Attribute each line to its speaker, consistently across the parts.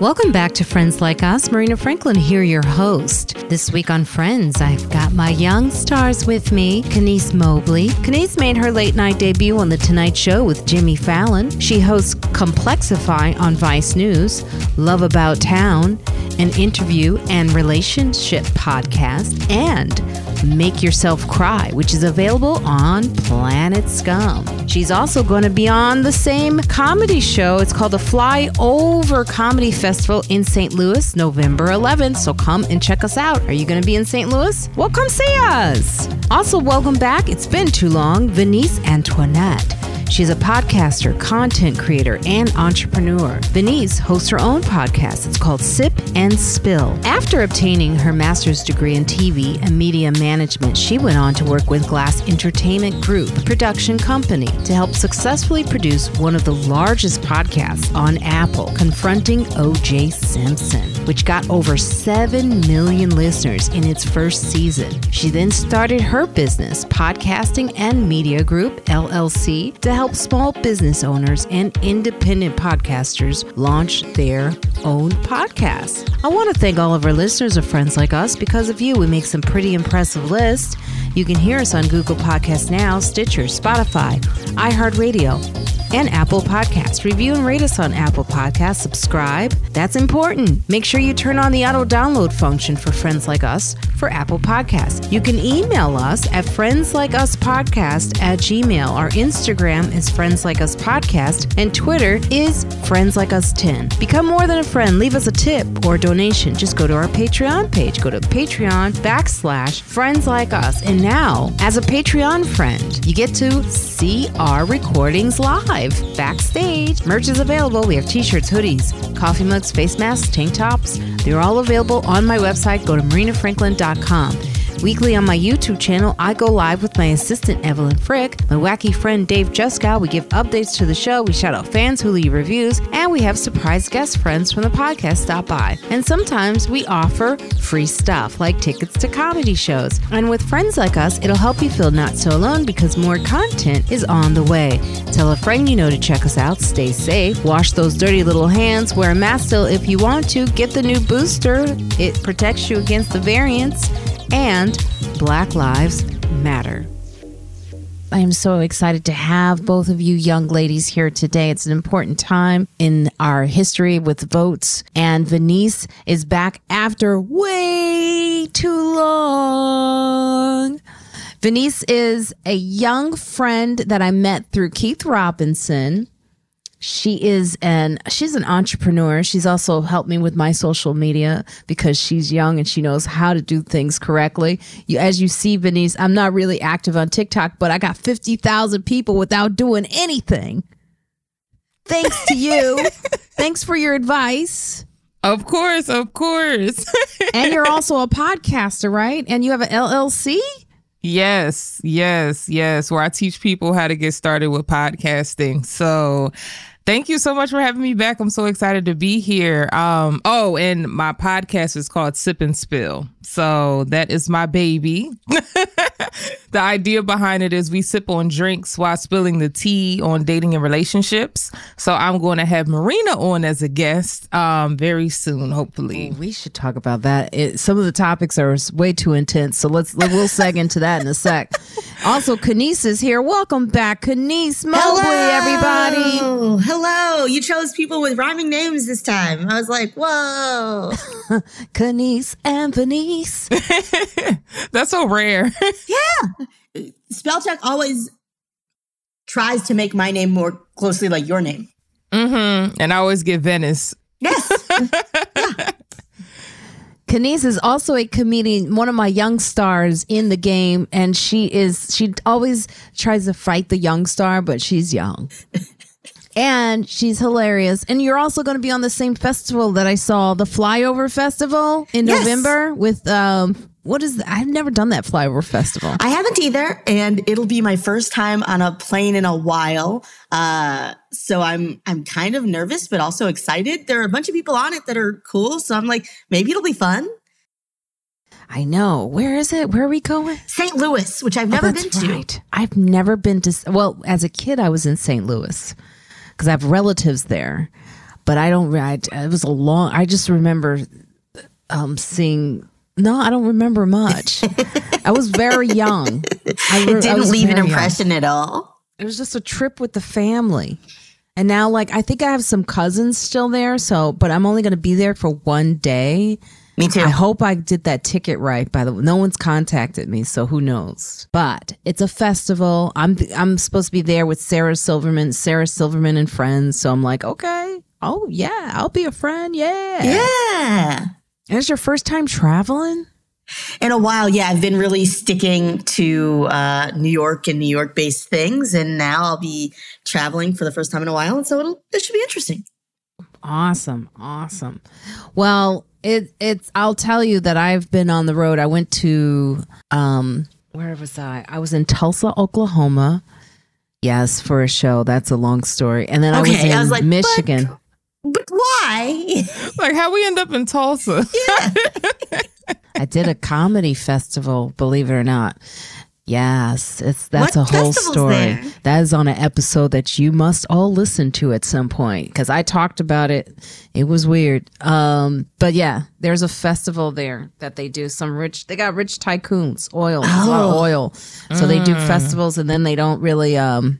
Speaker 1: Welcome back to Friends Like Us. Marina Franklin here, your host. This week on Friends, I've got my young stars with me, Kenice Mobley. Kenice made her late night debut on The Tonight Show with Jimmy Fallon. She hosts Complexify on Vice News, Love About Town, an interview and relationship podcast, and Make Yourself Cry, which is available on Planet Scum. She's also going to be on the same comedy show. It's called the Fly Over Comedy Festival in St. Louis, November 11th. So come and check us out. Are you going to be in St. Louis? Well, come see us. Also, welcome back. It's been too long, Veniece Antoinette. She's a podcaster, content creator, and entrepreneur. Veniece hosts her own podcast. It's called Sip and Spill. After obtaining her master's degree in TV and media management, she went on to work with Glass Entertainment Group, a production company, to help successfully produce one of the largest podcasts on Apple, Confronting O.J. Simpson, which got over 7 million listeners in its first season. She then started her business, Podcasting and Media Group, LLC, to help small business owners and independent podcasters launch their own podcasts. I want to thank all of our listeners of Friends Like Us. Because of you, we make some pretty impressive lists. You can hear us on Google Podcasts Now, Stitcher, Spotify, iHeartRadio, and Apple Podcasts. Review and rate us on Apple Podcasts. Subscribe. That's important. Make sure you turn on the auto download function for Friends Like Us for Apple Podcasts. You can email us at friendslikeUspodcast at gmail. Our Instagram is Friends Like Us Podcast, and Twitter is Friends Like Us 10. Become more than a friend. Leave us a tip or donation. Just go to our Patreon page. Go to Patreon backslash Friends Like Us. And now, as a Patreon friend, you get to see our recordings live backstage. Merch is available. We have t-shirts, hoodies, coffee mugs, face masks, tank tops. They're all available on my website. Go to marinafranklin.com. Weekly on my YouTube channel, I go live with my assistant Evelyn Frick, my wacky friend Dave Juskow. We give updates to the show, we shout out fans who leave reviews, and we have surprise guest friends from the podcast stop by. And sometimes we offer free stuff like tickets to comedy shows. And with friends like us, it'll help you feel not so alone because more content is on the way. Tell a friend you know to check us out. Stay safe. Wash those dirty little hands. Wear a mask still if you want to. Get the new booster. It protects you against the variants and Black Lives Matter. I am so excited to have both of you young ladies here today. It's an important time in our history with votes, and Veniece is back after way too long. Veniece is a young friend that I met through Keith Robinson she is an she's an entrepreneur. She's also helped me with my social media because she's young and she knows how to do things correctly. You as you see Veniece I'm not really active on TikTok but I got 50,000 people without doing anything. Thanks to you. Thanks for your advice.
Speaker 2: Of course of course.
Speaker 1: And you're also a podcaster right? And you have an LLC
Speaker 2: Yes, yes, yes. Where I teach people how to get started with podcasting. So thank you so much for having me back. I'm so excited to be here. Um, oh, and my podcast is called Sip and Spill. So that is my baby. the idea behind it is we sip on drinks while spilling the tea on dating and relationships. So I'm going to have Marina on as a guest um, very soon, hopefully.
Speaker 1: we should talk about that. It, some of the topics are way too intense, so let's we'll seg into that in a sec. Also, Kenice is here. Welcome back, Kenice Mobley,
Speaker 3: Hello!
Speaker 1: everybody.
Speaker 3: Hello. You chose people with rhyming names this time. I was like, whoa.
Speaker 1: Kenice and Veniece.
Speaker 2: That's so rare.
Speaker 3: Yeah. Spell check always tries to make my name more closely like your name.
Speaker 2: mm-hmm. And I always get Venice.
Speaker 3: Yes.
Speaker 1: Kenice is also a comedian, one of my young stars in the game, and she is she always tries to fight the young star, but she's young. and she's hilarious. And you're also going to be on the same festival that I saw, the Flyover Festival in
Speaker 3: Yes.
Speaker 1: November with um what is that? I've never done that Flyover Festival.
Speaker 3: I haven't either, and it'll be my first time on a plane in a while. Uh, so I'm I'm kind of nervous, but also excited. There are a bunch of people on it that are cool, so I'm like, maybe it'll be fun.
Speaker 1: I know. Where is it? Where are we going?
Speaker 3: St. Louis, which I've
Speaker 1: Oh,
Speaker 3: never
Speaker 1: that's
Speaker 3: been to.
Speaker 1: right. I've never been to. Well, as a kid, I was in St. Louis because I have relatives there. but I don't. I, it was a long. I just remember um seeing. No, I don't remember much. I was very young. I
Speaker 3: It didn't leave an
Speaker 1: very young.
Speaker 3: impression at all.
Speaker 1: It was just a trip with the family. And now, like, I think I have some cousins still there. So, but I'm only going to be there for one day.
Speaker 3: Me too.
Speaker 1: I hope I did that ticket right. By the way, no one's contacted me, so who knows? But it's a festival. I'm I'm supposed to be there with Sarah Silverman, Sarah Silverman and friends. So I'm like, okay, oh yeah, I'll be a friend. Yeah.
Speaker 3: yeah.
Speaker 1: And it's your first time traveling.
Speaker 3: In a while, yeah, I've been really sticking to uh, New York and New York based things. And now I'll be traveling for the first time in a while. And so it'll, it should be interesting.
Speaker 1: Awesome, awesome. Well, it it's I'll tell you that I've been on the road. I went to um where was I? I was in Tulsa, Oklahoma. Yes, for a show. That's a long story. And then I was in
Speaker 3: I was like,
Speaker 1: Michigan.
Speaker 3: But why?
Speaker 2: Like how we end up in Tulsa?
Speaker 1: I did a comedy festival, believe it or not. Yes, it's that's
Speaker 3: What
Speaker 1: a whole story.
Speaker 3: there?
Speaker 1: That is on an episode that you must all listen to at some point because I talked about it. It was weird. Um, but yeah, there's a festival there that they do some rich. They got rich tycoons, oil, There's a lot of
Speaker 3: Oh.
Speaker 1: oil. So they do festivals and then they don't really um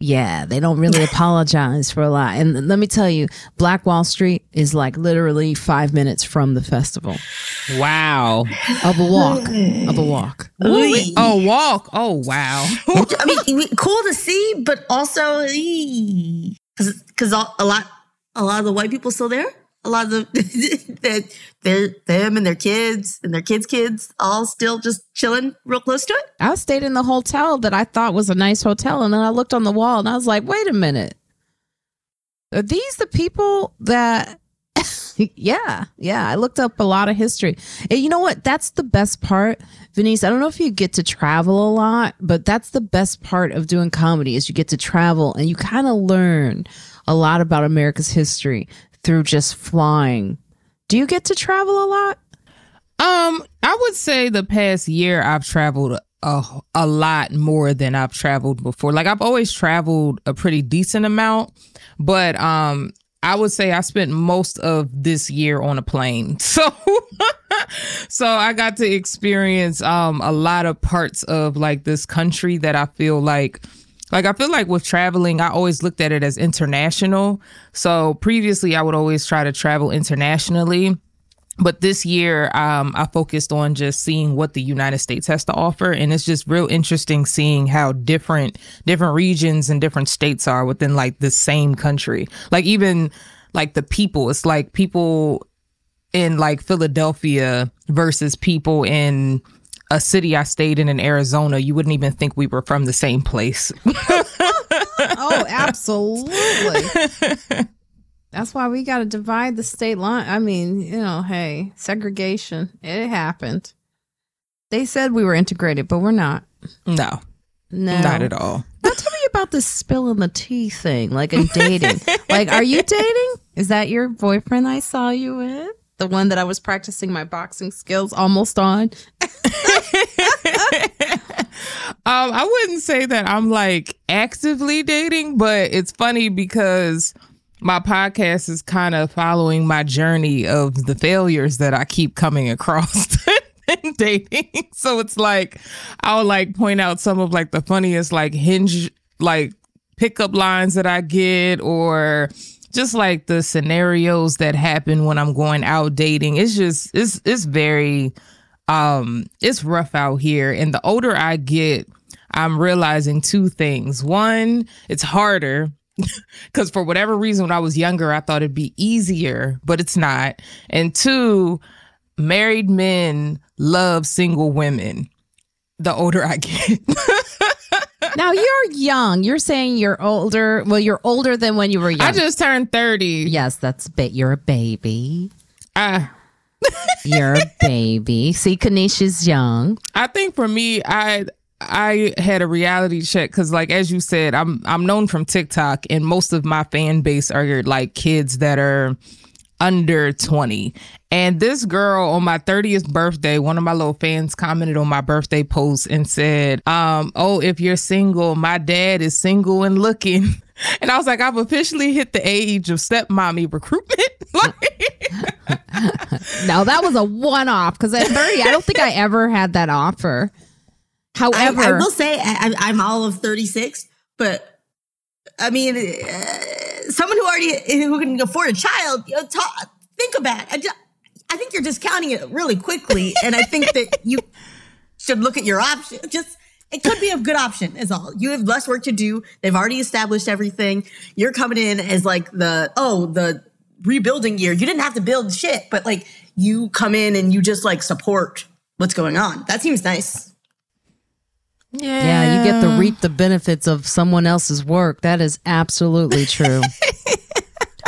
Speaker 1: yeah, they don't really apologize for a lot. And let me tell you, Black Wall Street is like literally five minutes from the festival
Speaker 2: Wow.
Speaker 1: of a walk, of a walk.
Speaker 3: Ooh.
Speaker 2: Oh, walk. Oh, wow.
Speaker 3: I mean, cool to see, but also because a lot, a lot of the white people still there. A lot of the that they're them and their kids and their kids' kids all still just chilling real close to it.
Speaker 1: I stayed in the hotel that I thought was a nice hotel, and then I looked on the wall and I was like, "Wait a minute, are these the people that?" yeah, yeah. I looked up a lot of history. And you know what? That's the best part, Veniece. I don't know if you get to travel a lot, but that's the best part of doing comedy is you get to travel and you kind of learn a lot about America's history through just flying. Do you get to travel a lot?
Speaker 2: Um, I would say the past year I've traveled a, a lot more than I've traveled before. Like I've always traveled a pretty decent amount, but um I would say I spent most of this year on a plane. So so I got to experience um a lot of parts of like this country that I feel like like I feel like with traveling, I always looked at it as international. So previously I would always try to travel internationally. But this year um, i focused on just seeing what the united states has to offer. And it's just real interesting seeing how different different regions and different states are within like the same country. Like even like the people. It's like people in like philadelphia versus people in a city i stayed in in arizona you wouldn't even think we were from the same place
Speaker 1: Oh, absolutely. That's why we got to divide the state line. I mean, you know, hey, segregation, it happened. They said we were integrated, but we're not.
Speaker 2: no
Speaker 1: No.
Speaker 2: not at all
Speaker 1: Now tell me about this spill in the tea thing, like in dating. like, are you dating? Is that your boyfriend I saw you with? The one that I was practicing my boxing skills almost on?
Speaker 2: Um, I wouldn't say that I'm like actively dating, but it's funny because my podcast is kind of following my journey of the failures that I keep coming across in dating. So it's like I'll like point out some of like the funniest like hinge like pickup lines that I get or just like the scenarios that happen when I'm going out dating. It's just it's it's very um it's rough out here. And the older i get i'm realizing two things. One it's harder because for whatever reason when i was younger i thought it'd be easier but it's not. And two married men love single women the older i get
Speaker 1: Now you're young. You're saying you're older. Well, you're older than when you were young.
Speaker 2: i just turned 30
Speaker 1: yes, that's a bit. you're a baby.
Speaker 2: I, ah.
Speaker 1: You're a baby. See, Kenice's young.
Speaker 2: I think for me, I I had a reality check because, like as you said, I'm I'm known from TikTok, and most of my fan base are like kids that are under 20. And this girl on my 30th birthday, one of my little fans commented on my birthday post and said, um, Oh, if you're single, my dad is single and looking. And I was like, I've officially hit the age of stepmommy recruitment.
Speaker 1: no, that was a one off because at 30, I don't think I ever had that offer. However,
Speaker 3: I, I will say I, I'm all of 36, but I mean, uh, someone who already who can afford a child, you know, talk, think about it. I, think you're discounting it really quickly, and I think that you should look at your options. Just it could be a good option. Is all. You have less work to do. They've already established everything. You're coming in as like the oh the rebuilding year. You didn't have to build shit, but like you come in and you just like support what's going on. That seems nice.
Speaker 1: Yeah. Yeah, you get to reap the benefits of someone else's work. That is absolutely true.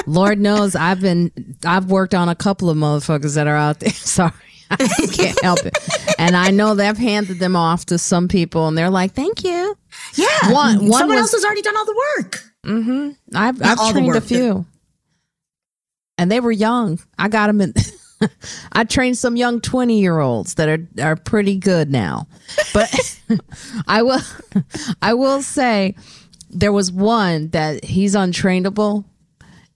Speaker 1: Lord knows I've been I've worked on a couple of motherfuckers that are out there. Sorry. I can't help it. And I know they've handed them off to some people and they're like, Thank you.
Speaker 3: Yeah. One, one someone was, else has already done all the work.
Speaker 1: Mm-hmm. I've I've trained a few. And they were young. I got them in I trained some young 20 year olds that are, are pretty good now. But I will I will say there was one that he's untrainable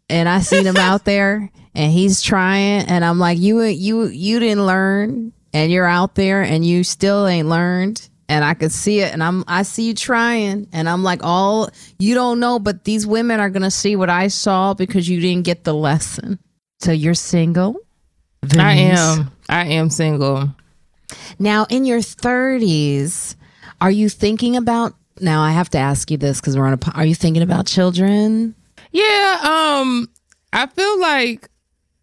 Speaker 1: and I seen him out there and he's trying and I'm like you you you didn't learn and you're out there and you still ain't learned and I could see it and I'm I see you trying and I'm like all you don't know but these women are going to see what I saw because you didn't get the lesson. So you're single?
Speaker 2: I am. I am single.
Speaker 1: Now, in your 30s, are you thinking about? Now, I have to ask you this because we're on a. Are you thinking about children?
Speaker 2: Yeah. Um, I feel like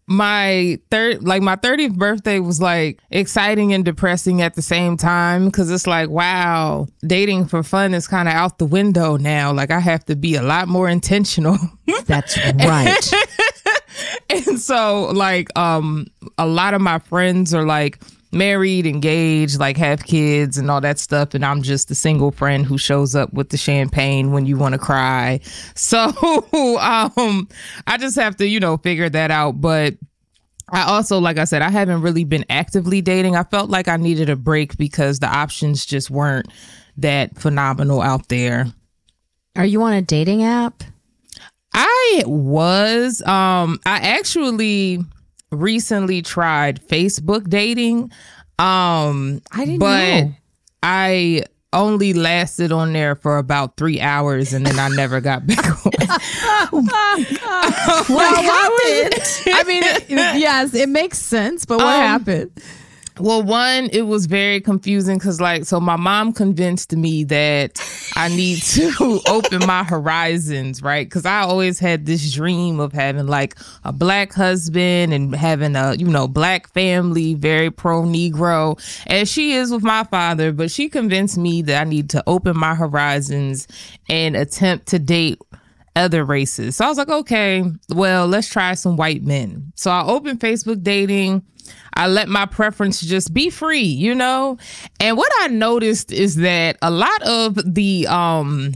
Speaker 2: my third like my 30th birthday was like exciting and depressing at the same time because it's like wow dating for fun is kind of out the window now like i have to be a lot more intentional
Speaker 1: that's right
Speaker 2: and so like um a lot of my friends are like married, engaged, like have kids and all that stuff. And I'm just the single friend who shows up with the champagne when you want to cry. So um I just have to, you know, figure that out. But I also, like I said, I haven't really been actively dating. I felt like I needed a break because the options just weren't that phenomenal out there.
Speaker 1: Are you on a dating app?
Speaker 2: I was. Um, I actually recently tried Facebook dating. Um,
Speaker 1: I didn't
Speaker 2: but
Speaker 1: know.
Speaker 2: I only lasted on there for about three hours and then I never got back on.
Speaker 1: what happened? I mean, it, yes, it makes sense, but what um, happened?
Speaker 2: Well, one, it was very confusing because, like, so my mom convinced me that I need to open my horizons, right? Because I always had this dream of having like a black husband and having a, you know, black family, very pro Negro, as she is with my father. But she convinced me that I need to open my horizons and attempt to date other races. So I was like, okay, well, let's try some white men. So I opened Facebook dating I let my preference just be free, you know? And what I noticed is that a lot of the um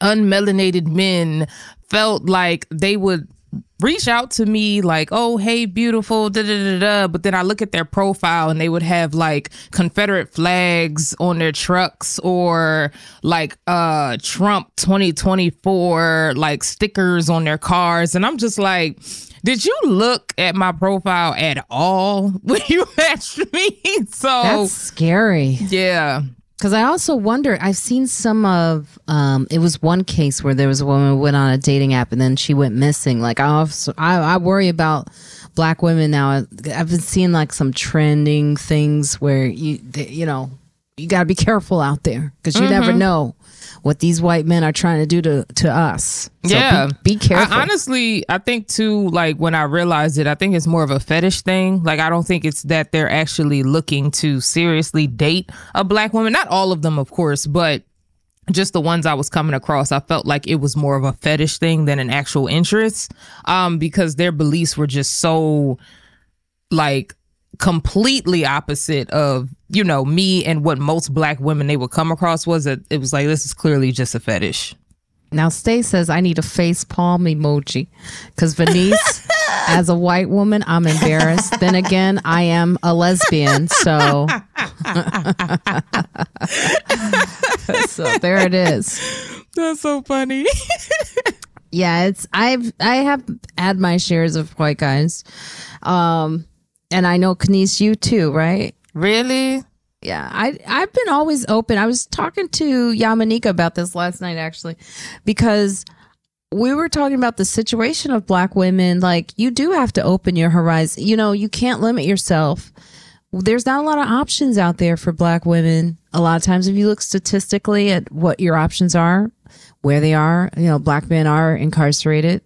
Speaker 2: unmelanated men felt like they would reach out to me like, oh, hey, beautiful, da da da da. But then I look at their profile and they would have like Confederate flags on their trucks or like uh Trump 2024 like stickers on their cars. And I'm just like, did you look at my profile at all when you matched me? So
Speaker 1: that's scary.
Speaker 2: Yeah.
Speaker 1: Because I also wonder, I've seen some of, um, it was one case where there was a woman who went on a dating app and then she went missing. Like, I, also, I, I worry about black women now. I've been seeing like some trending things where you, you know, you got to be careful out there because you mm-hmm. never know what these white men are trying to do to to us. So
Speaker 2: yeah,
Speaker 1: be, be careful.
Speaker 2: I, honestly, I think too. Like when I realized it, I think it's more of a fetish thing. Like I don't think it's that they're actually looking to seriously date a black woman. Not all of them, of course, but just the ones I was coming across, I felt like it was more of a fetish thing than an actual interest. Um, because their beliefs were just so like completely opposite of you know me and what most black women they would come across was that it was like this is clearly just a fetish.
Speaker 1: Now Stace says i need a face palm emoji because venice as a white woman i'm embarrassed. Then again i am a lesbian so. So there it is.
Speaker 2: That's so funny.
Speaker 1: Yeah, it's I've I have had my shares of white guys. Um and I know Kenice you too, right?
Speaker 2: Really?
Speaker 1: Yeah, I I've been always open. I was talking to Yamanika about this last night actually because we were talking about the situation of black women like you do have to open your horizon. You know, you can't limit yourself. There's not a lot of options out there for black women. A lot of times if you look statistically at what your options are, where they are. You know, black men are incarcerated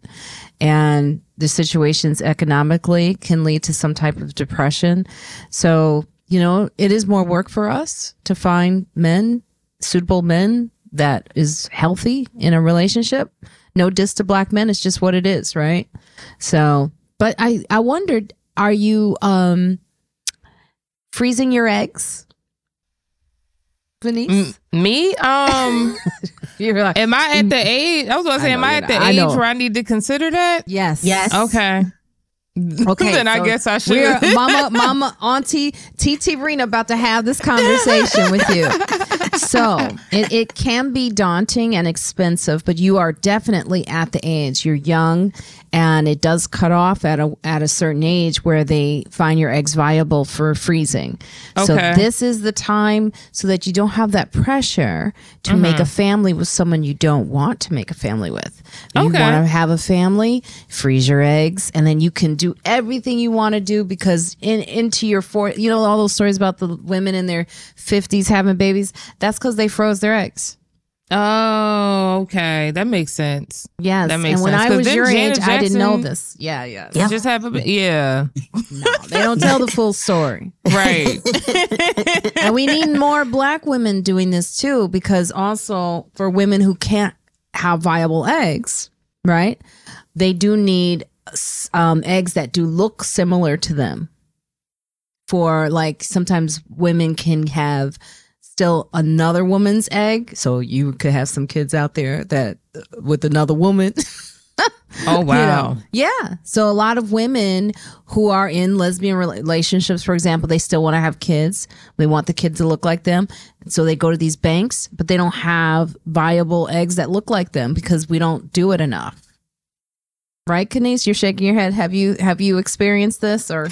Speaker 1: and the situations economically can lead to some type of depression. So, you know, it is more work for us to find men, suitable men that is healthy in a relationship. No diss to black men. It's just what it is, right? So, but I, I wondered, are you, um, freezing your eggs?
Speaker 2: M- me? Um, You're like, am I at the mm. age? I was going to say, I am I at the I age know. where I need to consider that?
Speaker 1: Yes.
Speaker 3: Yes.
Speaker 2: Okay.
Speaker 1: Okay,
Speaker 2: then so I guess I should.
Speaker 1: Mama, Mama, Auntie, TT Rena about to have this conversation with you. So it, it can be daunting and expensive, but you are definitely at the age. You're young and it does cut off at a at a certain age where they find your eggs viable for freezing. Okay. So this is the time so that you don't have that pressure to mm-hmm. make a family with someone you don't want to make a family with. You okay. want to have a family, freeze your eggs, and then you can do everything you want to do because in into your four, you know all those stories about the women in their fifties having babies. That's because they froze their eggs.
Speaker 2: Oh, okay. That makes sense.
Speaker 1: Yes.
Speaker 2: That makes
Speaker 1: and when
Speaker 2: sense.
Speaker 1: I was your Janet age, Jackson, I didn't know this. Yeah, yeah.
Speaker 2: yeah. Just have a yeah.
Speaker 1: no, they don't tell the full story.
Speaker 2: Right.
Speaker 1: and we need more black women doing this too, because also for women who can't have viable eggs, right? They do need um, eggs that do look similar to them. For like sometimes women can have still another woman's egg. So you could have some kids out there that with another woman.
Speaker 2: oh wow. You know?
Speaker 1: Yeah. So a lot of women who are in lesbian relationships, for example, they still want to have kids. They want the kids to look like them. So they go to these banks, but they don't have viable eggs that look like them because we don't do it enough. Right, Kenice? You're shaking your head. Have you have you experienced this or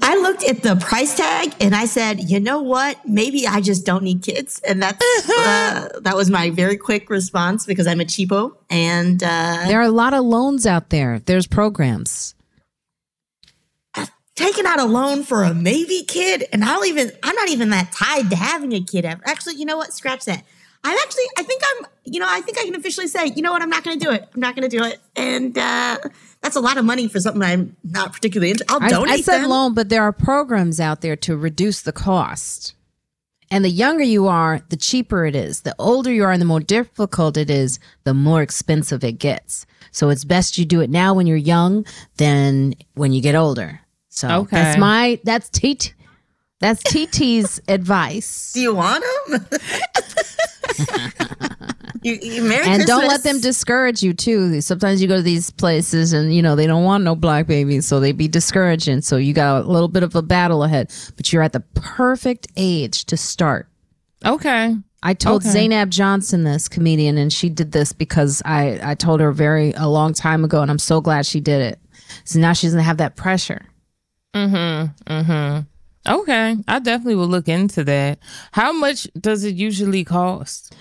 Speaker 3: I looked at the price tag and I said, you know what? Maybe I just don't need kids. And that's uh, that was my very quick response because I'm a cheapo and uh,
Speaker 1: there are a lot of loans out there. There's programs.
Speaker 3: Taking out a loan for a maybe kid, and I don't even I'm not even that tied to having a kid ever. Actually, you know what? Scratch that. I'm actually, I think I'm, you know, I think I can officially say, you know what, I'm not going to do it. I'm not going to do it. And uh, that's a lot of money for something I'm not particularly into. I'll donate. I, I
Speaker 1: said
Speaker 3: them.
Speaker 1: loan, but there are programs out there to reduce the cost. And the younger you are, the cheaper it is. The older you are and the more difficult it is, the more expensive it gets. So it's best you do it now when you're young than when you get older. So okay. that's my, that's TT, that's TT's advice.
Speaker 3: Do you want them? you, you
Speaker 1: and Christmas. don't let them discourage you too. Sometimes you go to these places and you know they don't want no black babies, so they be discouraging. So you got a little bit of a battle ahead, but you're at the perfect age to start.
Speaker 2: Okay.
Speaker 1: I told okay. Zainab Johnson this comedian, and she did this because I I told her very a long time ago, and I'm so glad she did it. So now she doesn't have that pressure.
Speaker 2: Mm-hmm. Mm-hmm. Okay, I definitely will look into that. How much does it usually cost?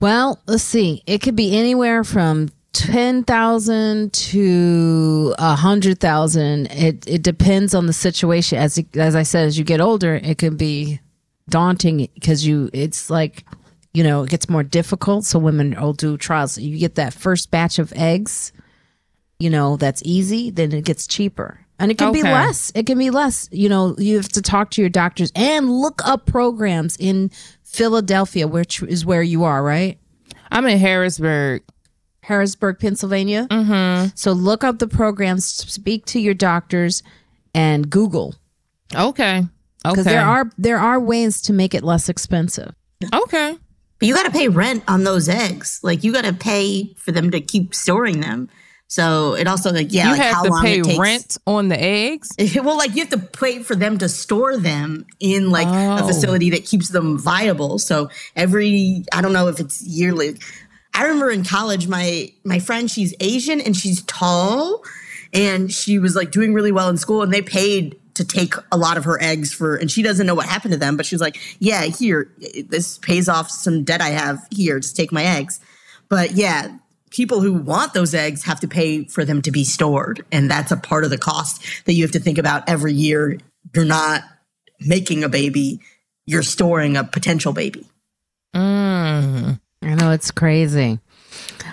Speaker 1: Well, let's see. It could be anywhere from ten thousand to a hundred thousand. It it depends on the situation. As as I said, as you get older, it can be daunting because you it's like you know it gets more difficult. So women will do trials. You get that first batch of eggs, you know that's easy. Then it gets cheaper and it can okay. be less. It can be less. You know, you have to talk to your doctors and look up programs in Philadelphia, which is where you are, right?
Speaker 2: I'm in Harrisburg.
Speaker 1: Harrisburg, Pennsylvania.
Speaker 2: Mm-hmm.
Speaker 1: So look up the programs, speak to your doctors, and Google.
Speaker 2: Okay.
Speaker 1: Okay. Because there are there are ways to make it less expensive.
Speaker 2: Okay.
Speaker 3: But you got to pay rent on those eggs. Like you got to pay for them to keep storing them. So it also like yeah,
Speaker 2: you
Speaker 3: like
Speaker 2: have
Speaker 3: how
Speaker 2: to
Speaker 3: long
Speaker 2: pay
Speaker 3: it takes.
Speaker 2: rent on the eggs.
Speaker 3: well, like you have to pay for them to store them in like oh. a facility that keeps them viable. So every I don't know if it's yearly. I remember in college, my my friend, she's Asian and she's tall, and she was like doing really well in school, and they paid to take a lot of her eggs for, and she doesn't know what happened to them, but she's like, "Yeah, here, this pays off some debt I have. Here, just take my eggs." But yeah, people who want those eggs have to pay for them to be stored, and that's a part of the cost that you have to think about every year. You're not making a baby; you're storing a potential baby.
Speaker 1: Mm. I know it's crazy.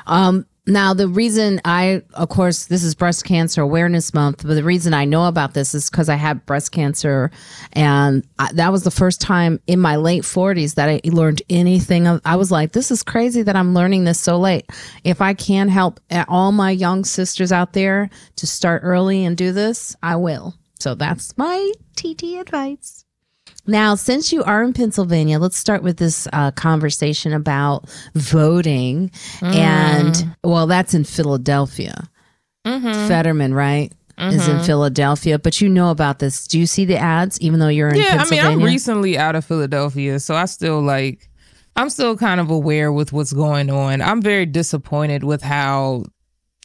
Speaker 1: Um, now, the reason I, of course, this is Breast Cancer Awareness Month, but the reason I know about this is because I had breast cancer, and I, that was the first time in my late 40s that I learned anything. I was like, this is crazy that I'm learning this so late. If I can help all my young sisters out there to start early and do this, I will. So that's my TT advice. Now, since you are in Pennsylvania, let's start with this uh, conversation about voting. Mm. And, well, that's in Philadelphia. Mm-hmm. Fetterman, right? Mm-hmm. Is in mm-hmm. Philadelphia, but you know about this. Do you see the ads, even though you're in yeah?
Speaker 2: I mean, I'm recently out of Philadelphia, so I still like, I'm still kind of aware with what's going on. I'm very disappointed with how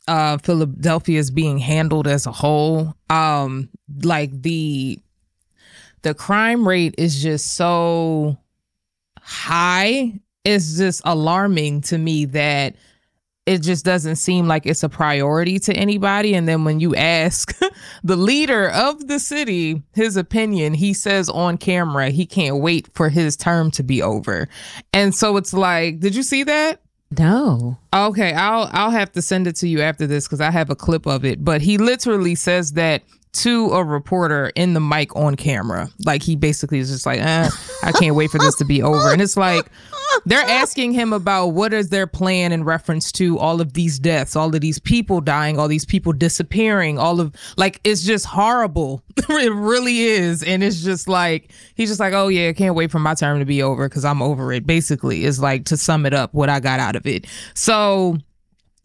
Speaker 2: uh, Philadelphia is being handled as a whole. Um, like the the crime rate is just so high. It's just alarming to me that it just doesn't seem like it's a priority to anybody. And then when you ask the leader of the city his opinion, he says on camera he can't wait for his term to be over. And so it's like, did you see that?
Speaker 1: No.
Speaker 2: Okay, I'll I'll have to send it to you after this because I have a clip of it. But he literally says that to a reporter in the mic on camera. Like he basically is just like, eh, I can't wait for this to be over. And it's like they're asking him about what is their plan in reference to all of these deaths, all of these people dying, all these people disappearing, all of like it's just horrible. it really is. And it's just like he's just like, Oh yeah, I can't wait for my term to be over because I'm over it. Basically, is like to sum it up what I got out of it. So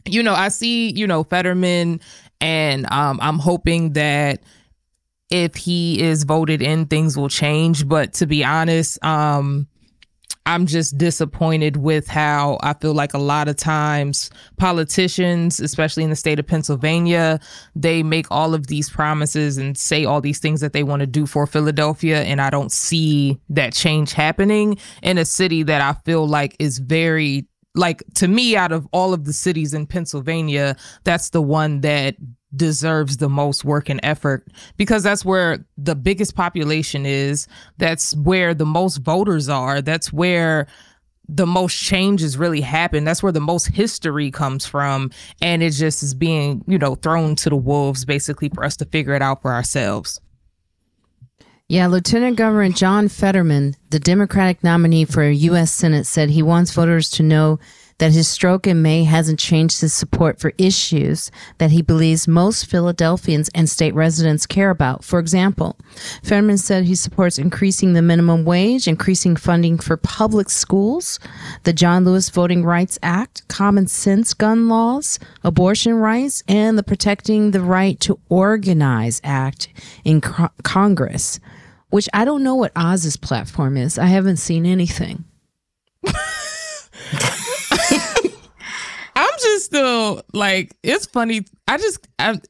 Speaker 2: you know, I see, you know, Fetterman and um, I'm hoping that if he is voted in, things will change. But to be honest, um, I'm just disappointed with how I feel like a lot of times politicians, especially in the state of Pennsylvania, they make all of these promises and say all these things that they want to do for Philadelphia. And I don't see that change happening in a city that I feel like is very like to me out of all of the cities in Pennsylvania, that's the one that deserves the most work and effort because that's where the biggest population is. That's where the most voters are. That's where the most changes really happen. That's where the most history comes from. And it just is being, you know, thrown to the wolves basically for us to figure it out for ourselves.
Speaker 1: Yeah, Lieutenant Governor John Fetterman, the Democratic nominee for U.S. Senate, said he wants voters to know that his stroke in May hasn't changed his support for issues that he believes most Philadelphians and state residents care about. For example, Fetterman said he supports increasing the minimum wage, increasing funding for public schools, the John Lewis Voting Rights Act, common sense gun laws, abortion rights, and the Protecting the Right to Organize Act in co- Congress which I don't know what Oz's platform is. I haven't seen anything.
Speaker 2: I'm just still like it's funny. I just I,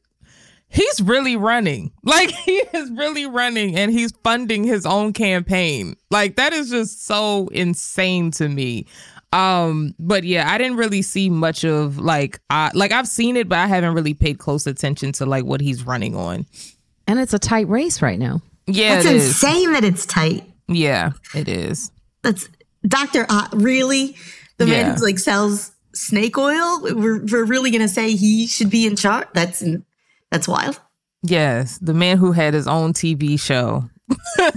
Speaker 2: he's really running. Like he is really running and he's funding his own campaign. Like that is just so insane to me. Um, but yeah, I didn't really see much of like I like I've seen it, but I haven't really paid close attention to like what he's running on.
Speaker 1: And it's a tight race right now.
Speaker 2: Yeah,
Speaker 3: it's insane that it's tight.
Speaker 2: Yeah, it is.
Speaker 3: That's Doctor. Uh, really, the yeah. man who like sells snake oil. We're we're really gonna say he should be in charge. That's that's wild.
Speaker 2: Yes, the man who had his own TV show.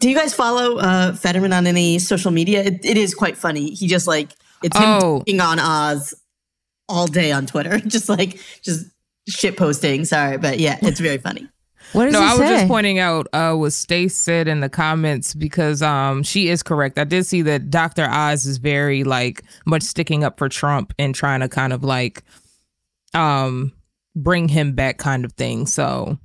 Speaker 3: Do you guys follow uh, Fetterman on any social media? It, it is quite funny. He just like it's him oh. on Oz all day on Twitter, just like just shit posting. Sorry, but yeah, it's very funny.
Speaker 1: What no, I
Speaker 2: was just pointing out uh, what Stace said in the comments because um, she is correct. I did see that Dr. Oz is very like much sticking up for Trump and trying to kind of like um bring him back kind of thing. So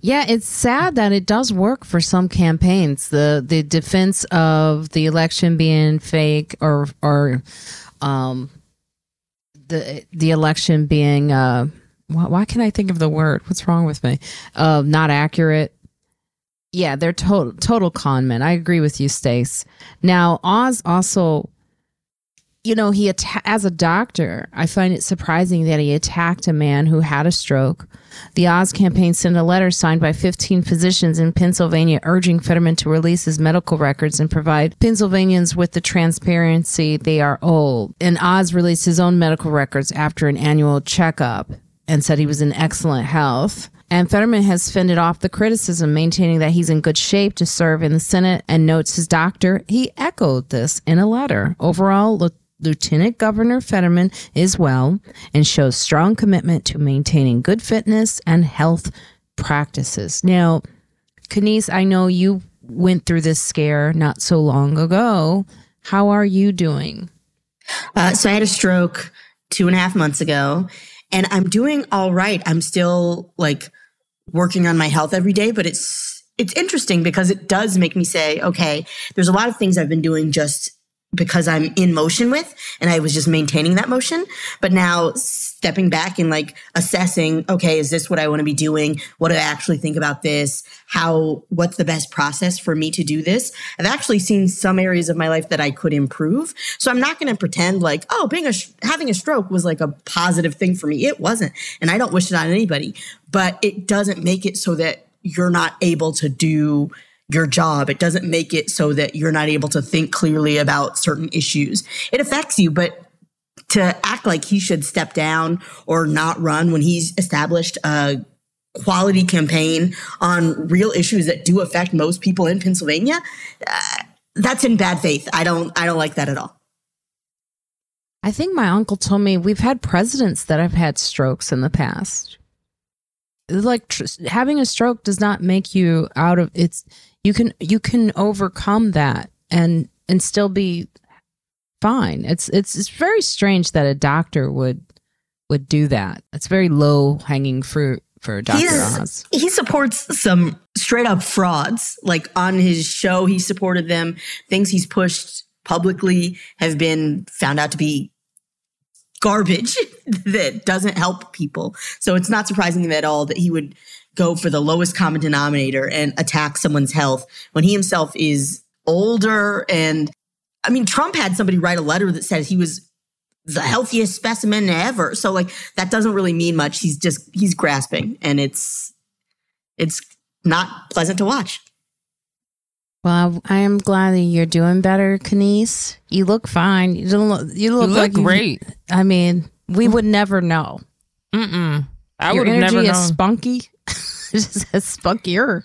Speaker 1: Yeah, it's sad that it does work for some campaigns. The the defense of the election being fake or or um the the election being uh why, why can I think of the word? What's wrong with me? Uh not accurate. Yeah, they're total total con men. I agree with you, Stace. Now, Oz also you know, he atta- as a doctor, I find it surprising that he attacked a man who had a stroke. The Oz campaign sent a letter signed by 15 physicians in Pennsylvania urging Fetterman to release his medical records and provide Pennsylvanians with the transparency they are owed. And Oz released his own medical records after an annual checkup and said he was in excellent health. And Fetterman has fended off the criticism, maintaining that he's in good shape to serve in the Senate and notes his doctor. He echoed this in a letter. Overall, Lieutenant Governor Fetterman is well and shows strong commitment to maintaining good fitness and health practices. Now, Kenice, I know you went through this scare not so long ago. How are you doing?
Speaker 3: Uh, so I had a stroke two and a half months ago, and I'm doing all right. I'm still like working on my health every day, but it's it's interesting because it does make me say, okay, there's a lot of things I've been doing just because I'm in motion with and I was just maintaining that motion. But now stepping back and like assessing, okay, is this what I want to be doing? What do I actually think about this? How, what's the best process for me to do this? I've actually seen some areas of my life that I could improve. So I'm not going to pretend like, oh, being a, having a stroke was like a positive thing for me. It wasn't. And I don't wish it on anybody, but it doesn't make it so that you're not able to do your job. It doesn't make it so that you're not able to think clearly about certain issues. It affects you, but to act like he should step down or not run when he's established a quality campaign on real issues that do affect most people in Pennsylvania, uh, that's in bad faith. I don't I don't like that at all.
Speaker 1: I think my uncle told me we've had presidents that have had strokes in the past. Like tr- having a stroke does not make you out of it's you can you can overcome that and and still be fine. It's it's it's very strange that a doctor would would do that. It's very low hanging fruit for Dr. He's, Oz.
Speaker 3: He supports some straight up frauds. Like on his show, he supported them. Things he's pushed publicly have been found out to be garbage that doesn't help people. So it's not surprising at all that he would go for the lowest common denominator and attack someone's health when he himself is older. And I mean, Trump had somebody write a letter that said he was the healthiest specimen ever. So like that doesn't really mean much. He's just he's grasping and it's it's not pleasant to watch.
Speaker 1: Well, I am glad that you're doing better, Kenice. You look fine. You look you look,
Speaker 2: you
Speaker 1: look like
Speaker 2: great.
Speaker 1: You, I mean, we would never know.
Speaker 2: Mm-mm. I
Speaker 1: Your
Speaker 2: would have never
Speaker 1: energy
Speaker 2: known.
Speaker 1: is spunky. It just says spunkier.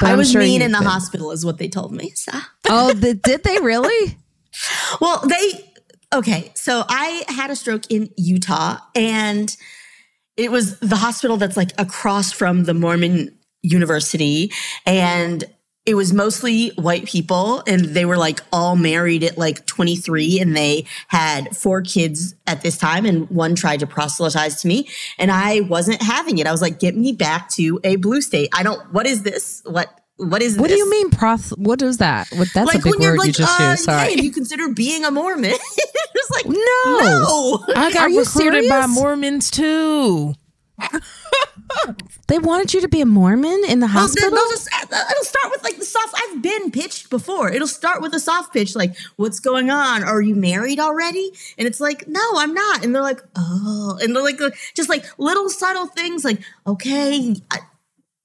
Speaker 3: I was sure mean in the hospital, is what they told me. So.
Speaker 1: Oh, the, did they really?
Speaker 3: well, they okay. So I had a stroke in Utah, and it was the hospital that's like across from the Mormon University, and it was mostly white people and they were like all married at like 23 and they had four kids at this time and one tried to proselytize to me and I wasn't having it. I was like, get me back to a blue state. I don't, what is this? What, what is this?
Speaker 1: what
Speaker 3: this?
Speaker 1: do you mean proth what is that what that's like a big word like, you just uh, used sorry
Speaker 3: hey, you consider being a mormon it's like no
Speaker 2: no i got recruited serious? by mormons too
Speaker 1: they wanted you to be a Mormon in the hospital.
Speaker 3: Well, just, uh, uh, it'll start with like the soft. I've been pitched before. It'll start with a soft pitch, like, "What's going on? Are you married already?" And it's like, "No, I'm not." And they're like, "Oh," and they're like, uh, just like little subtle things, like, "Okay." I,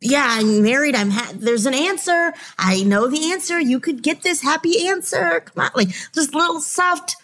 Speaker 3: yeah, I'm married. I'm ha- there's an answer. I know the answer. You could get this happy answer. Come on, like just little soft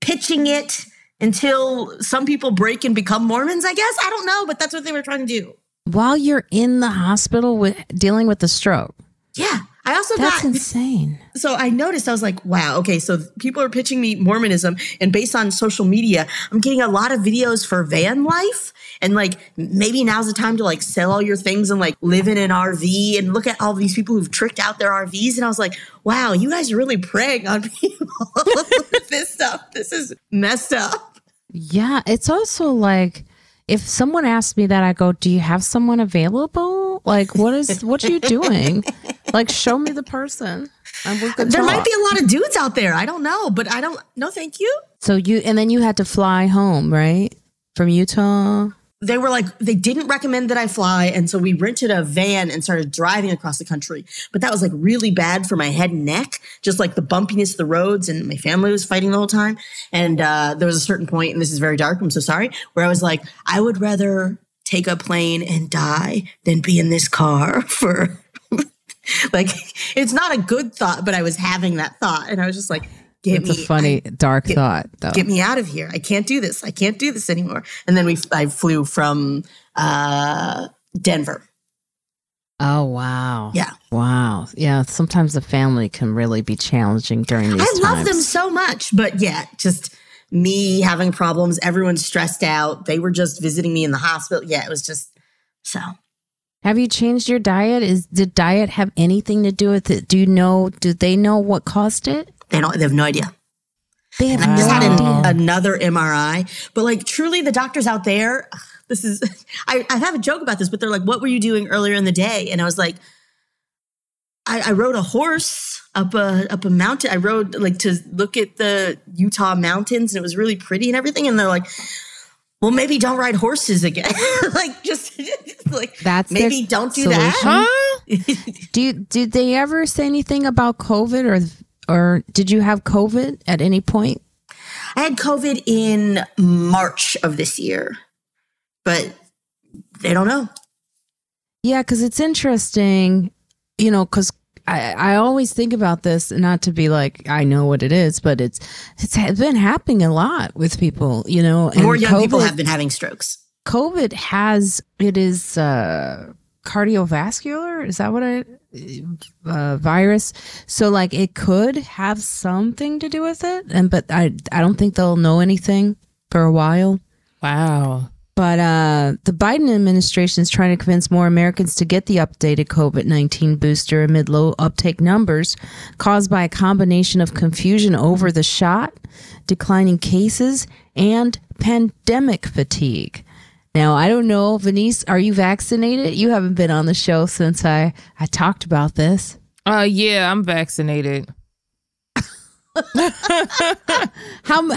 Speaker 3: pitching it until some people break and become Mormons, I guess. I don't know, but that's what they were trying to do.
Speaker 1: While you're in the hospital with dealing with the stroke.
Speaker 3: Yeah. I also
Speaker 1: That's
Speaker 3: got
Speaker 1: insane.
Speaker 3: So I noticed I was like, wow, okay, so people are pitching me Mormonism and based on social media, I'm getting a lot of videos for van life and like maybe now's the time to like sell all your things and like live in an RV and look at all these people who've tricked out their RVs and I was like, wow, you guys are really preying on people with this stuff. This is messed up.
Speaker 1: Yeah, it's also like if someone asked me that, I go, "Do you have someone available? Like, what is what are you doing? like, show me the person."
Speaker 3: there talk. might be a lot of dudes out there. I don't know, but I don't. No, thank you.
Speaker 1: So you and then you had to fly home, right, from Utah
Speaker 3: they were like they didn't recommend that I fly, and so we rented a van and started driving across the country. But that was like really bad for my head and neck, just like the bumpiness of the roads, and my family was fighting the whole time. And uh, there was a certain point, and this is very dark. I'm so sorry, where I was like, I would rather take a plane and die than be in this car for. like it's not a good thought, but I was having that thought, and I was just like,
Speaker 1: Get it's me, a funny, I, dark
Speaker 3: get,
Speaker 1: thought, though.
Speaker 3: Get me out of here. I can't do this. I can't do this anymore. And then we, I flew from uh, Denver.
Speaker 1: Oh wow!
Speaker 3: Yeah,
Speaker 1: wow, yeah. Sometimes the family can really be challenging during these. I
Speaker 3: times. love them so much, but yeah, just me having problems. Everyone's stressed out. They were just visiting me in the hospital. Yeah, it was just so.
Speaker 1: Have you changed your diet? Is did diet have anything to do with it? Do you know? Do they know what caused it?
Speaker 3: They don't. They have no idea.
Speaker 1: They have I just had an,
Speaker 3: another MRI, but like truly, the doctors out there. This is. I, I have a joke about this, but they're like, "What were you doing earlier in the day?" And I was like, I, I rode a horse up a up a mountain. I rode like to look at the Utah mountains, and it was really pretty and everything. And they're like, well, maybe don't ride horses again. like just, just, like that's maybe don't do solution. that.
Speaker 1: Huh? do did they ever say anything about COVID or or did you have COVID at any point?
Speaker 3: I had COVID in March of this year, but they don't know.
Speaker 1: Yeah, because it's interesting, you know, because I, I always think about this, not to be like I know what it is, but it's it's been happening a lot with people, you know.
Speaker 3: More young COVID, people have been having strokes.
Speaker 1: COVID has it is uh, cardiovascular. Is that what I uh, virus. So like it could have something to do with it, and but I I don't think they'll know anything for a while.
Speaker 2: Wow.
Speaker 1: But uh, the Biden administration is trying to convince more Americans to get the updated COVID 19 booster amid low uptake numbers caused by a combination of confusion over the shot, declining cases, and pandemic fatigue. Now, I don't know, Veniece, are you vaccinated? You haven't been on the show since I, I talked about this.
Speaker 2: Uh, yeah, I'm vaccinated.
Speaker 1: How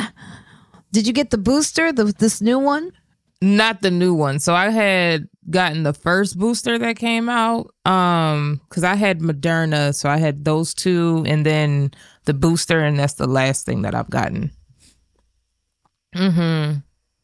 Speaker 1: did you get the booster? The this new one?
Speaker 2: Not the new one. So I had gotten the first booster that came out. Um, because I had Moderna, so I had those two, and then the booster, and that's the last thing that I've gotten. Hmm.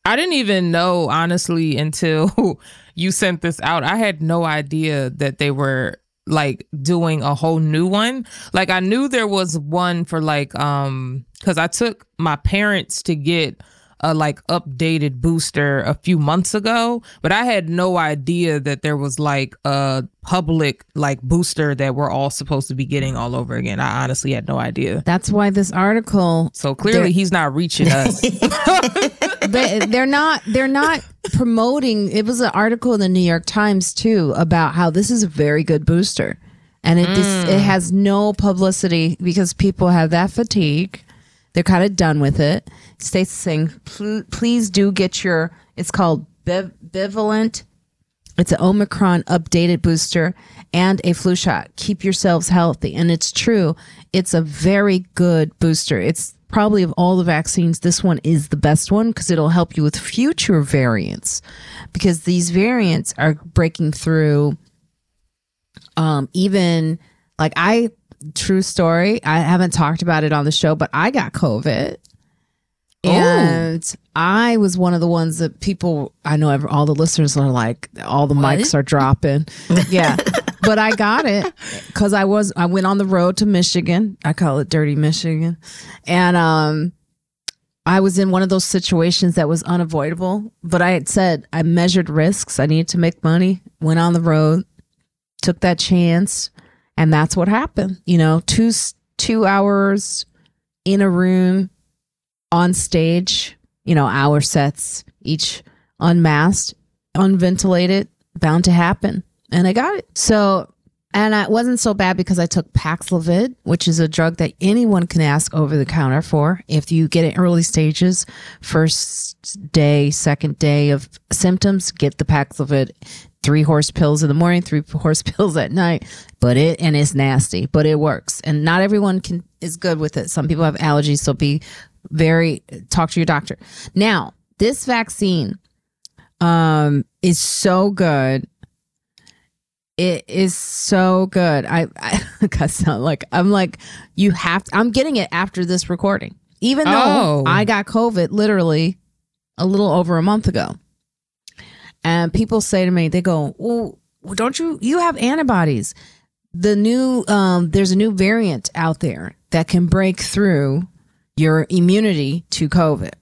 Speaker 2: I didn't even know, honestly, until you sent this out. I had no idea that they were like doing a whole new one. Like I knew there was one for like um cuz I took my parents to get a like updated booster a few months ago, but I had no idea that there was like a public like booster that we're all supposed to be getting all over again. I honestly had no idea.
Speaker 1: That's why this article
Speaker 2: So clearly he's not reaching us.
Speaker 1: they, they're not they're not promoting it was an article in the New York Times too about how this is a very good booster. And it mm. just, it has no publicity because people have that fatigue they're kind of done with it. States saying, please do get your, it's called bivalent. It's an Omicron updated booster and a flu shot. Keep yourselves healthy. And it's true. It's a very good booster. It's probably of all the vaccines, this one is the best one because it'll help you with future variants because these variants are breaking through. Um, even like I true story. I haven't talked about it on the show, but I got COVID. Oh. And I was one of the ones that people, I know every, all the listeners are like, all the what? mics are dropping. yeah. but I got it because I was, I went on the road to Michigan. I call it dirty Michigan. And, um, I was in one of those situations that was unavoidable, but I had said I measured risks. I needed to make money, went on the road, took that chance, and that's what happened. You know, two two hours in a room on stage, you know, hour sets, each unmasked, unventilated, bound to happen. And I got it. So And it wasn't so bad because I took Paxlovid, which is a drug that anyone can ask over the counter for. If you get in early stages, first day, second day of symptoms, get the Paxlovid. Three horse pills in the morning, three horse pills at night. But it and it's nasty, but it works. And not everyone can is good with it. Some people have allergies, so be very talk to your doctor. Now, this vaccine um is so good it is so good. I, I, I sound like I'm like you have. To, I'm getting it after this recording, even though oh. I got COVID literally a little over a month ago. And people say to me, they go, "Well, don't you? You have antibodies. The new um, there's a new variant out there that can break through your immunity to COVID."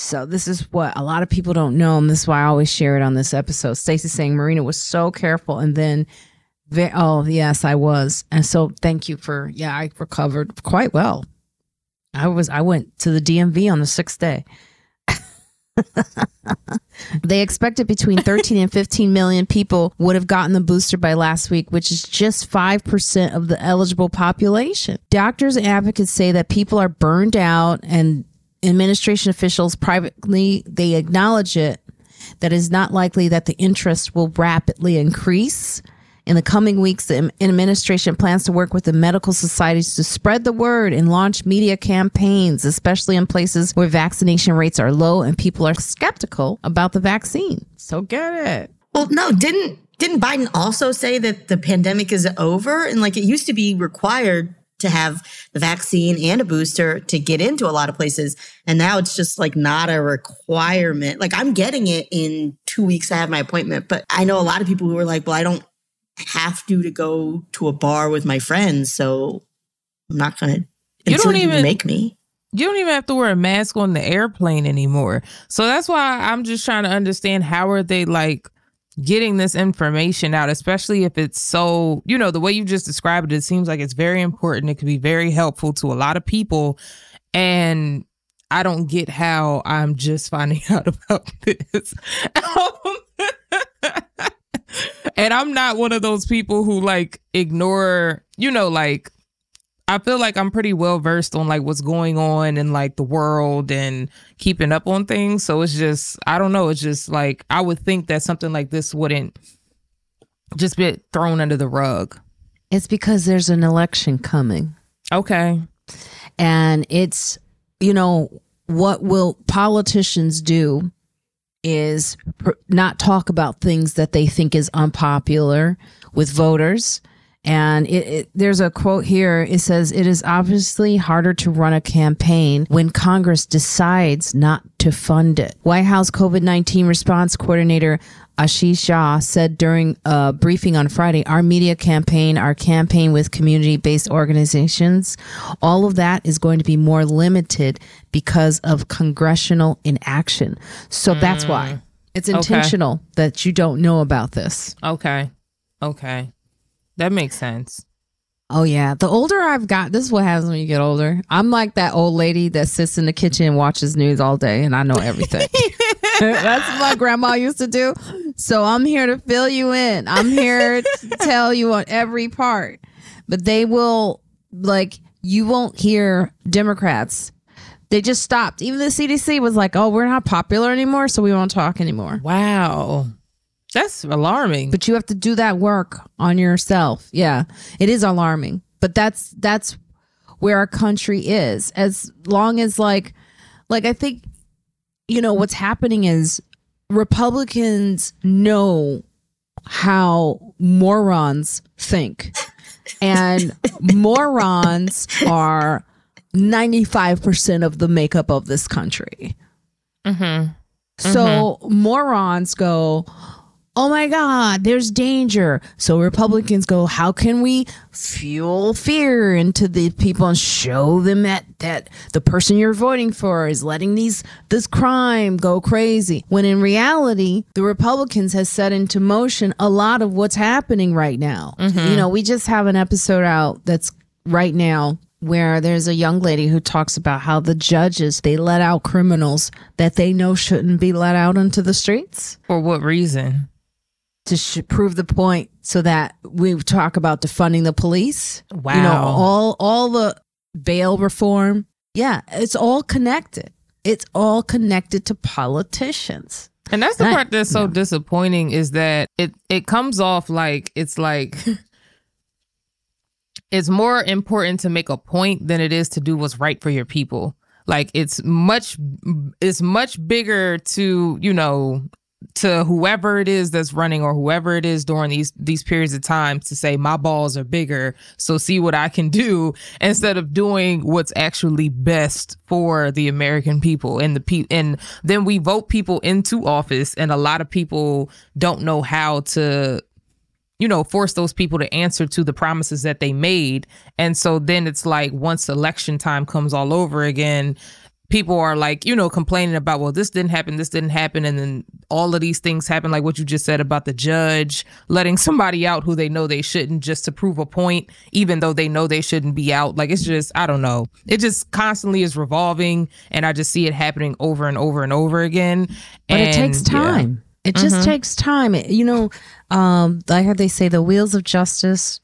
Speaker 1: So this is what a lot of people don't know, and this is why I always share it on this episode. Stacy saying Marina was so careful, and then, oh yes, I was, and so thank you for yeah, I recovered quite well. I was I went to the DMV on the sixth day. they expected between 13 and 15 million people would have gotten the booster by last week, which is just 5% of the eligible population. Doctors and advocates say that people are burned out and administration officials privately they acknowledge it that is not likely that the interest will rapidly increase. In the coming weeks the administration plans to work with the medical societies to spread the word and launch media campaigns especially in places where vaccination rates are low and people are skeptical about the vaccine. So get it.
Speaker 3: Well no didn't didn't biden also say that the pandemic is over? And like it used to be required to have the vaccine and a booster to get into a lot of places. And now it's just like not a requirement. Like I'm getting it in two weeks. I have my appointment, but I know a lot of people who are like, well, I don't have to to go to a bar with my friends. So I'm not going to. You don't even make me.
Speaker 2: You don't even have to wear a mask on the airplane anymore. So that's why I'm just trying to understand how are they like getting this information out, especially if it's so, you know, the way you just described it, it seems like it's very important. It could be very helpful to a lot of people. And I don't get how I'm just finding out about this. and I'm not one of those people who like ignore, you know, like I feel like I'm pretty well versed on like what's going on in like the world and keeping up on things. So it's just I don't know. It's just like I would think that something like this wouldn't just be thrown under the rug.
Speaker 1: It's because there's an election coming.
Speaker 2: Okay.
Speaker 1: And it's you know what will politicians do is pr- not talk about things that they think is unpopular with voters and it, it, there's a quote here. It says, It is obviously harder to run a campaign when Congress decides not to fund it. White House COVID 19 response coordinator Ashish Jha said during a briefing on Friday, our media campaign, our campaign with community based organizations, all of that is going to be more limited because of congressional inaction. So mm. that's why it's intentional okay. that you don't know about this.
Speaker 2: Okay. Okay. That makes sense.
Speaker 1: Oh yeah. The older I've got, this is what happens when you get older. I'm like that old lady that sits in the kitchen and watches news all day and I know everything. That's what my grandma used to do. So I'm here to fill you in. I'm here to tell you on every part. But they will like you won't hear Democrats. They just stopped. Even the CDC was like, "Oh, we're not popular anymore, so we won't talk anymore."
Speaker 2: Wow. That's alarming.
Speaker 1: But you have to do that work on yourself. Yeah. It is alarming. But that's that's where our country is. As long as like like I think you know what's happening is Republicans know how morons think. And morons are 95% of the makeup of this country. Mm-hmm. So mm-hmm. morons go, oh my God, there's danger. So Republicans go, how can we fuel fear into the people and show them that, that the person you're voting for is letting these, this crime go crazy. When in reality, the Republicans has set into motion a lot of what's happening right now. Mm-hmm. You know, we just have an episode out that's right now where there's a young lady who talks about how the judges they let out criminals that they know shouldn't be let out into the streets
Speaker 2: for what reason
Speaker 1: to sh- prove the point so that we talk about defunding the police.
Speaker 2: Wow.
Speaker 1: You know, all all the bail reform. Yeah, it's all connected. It's all connected to politicians.
Speaker 2: And that's the part that's so disappointing is that it it comes off like it's like it's more important to make a point than it is to do what's right for your people. Like it's much it's much bigger to, you know, to whoever it is that's running or whoever it is during these these periods of time to say my balls are bigger so see what i can do instead of doing what's actually best for the american people and the pe- and then we vote people into office and a lot of people don't know how to you know, force those people to answer to the promises that they made. And so then it's like once election time comes all over again, people are like, you know, complaining about, well, this didn't happen, this didn't happen. And then all of these things happen, like what you just said about the judge letting somebody out who they know they shouldn't just to prove a point, even though they know they shouldn't be out. Like it's just, I don't know. It just constantly is revolving. And I just see it happening over and over and over again.
Speaker 1: But
Speaker 2: and,
Speaker 1: it takes time. Yeah. It just mm-hmm. takes time. You know, um, I heard they say the wheels of justice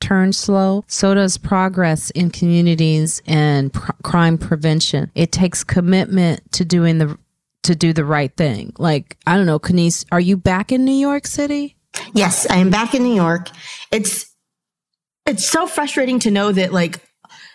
Speaker 1: turn slow, so does progress in communities and pr- crime prevention. It takes commitment to doing the to do the right thing. Like I don't know, Kenice, are you back in New York City?
Speaker 3: Yes, I am back in New York. It's it's so frustrating to know that like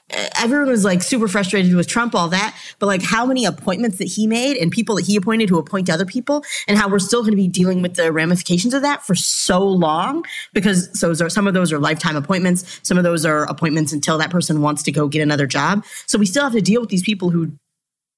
Speaker 3: everyone was like super frustrated with Trump, all that, but like how many appointments that he made and people that he appointed to appoint other people, and how we're still going to be dealing with the ramifications of that for so long because so some of those are lifetime appointments, some of those are appointments until that person wants to go get another job. So we still have to deal with these people who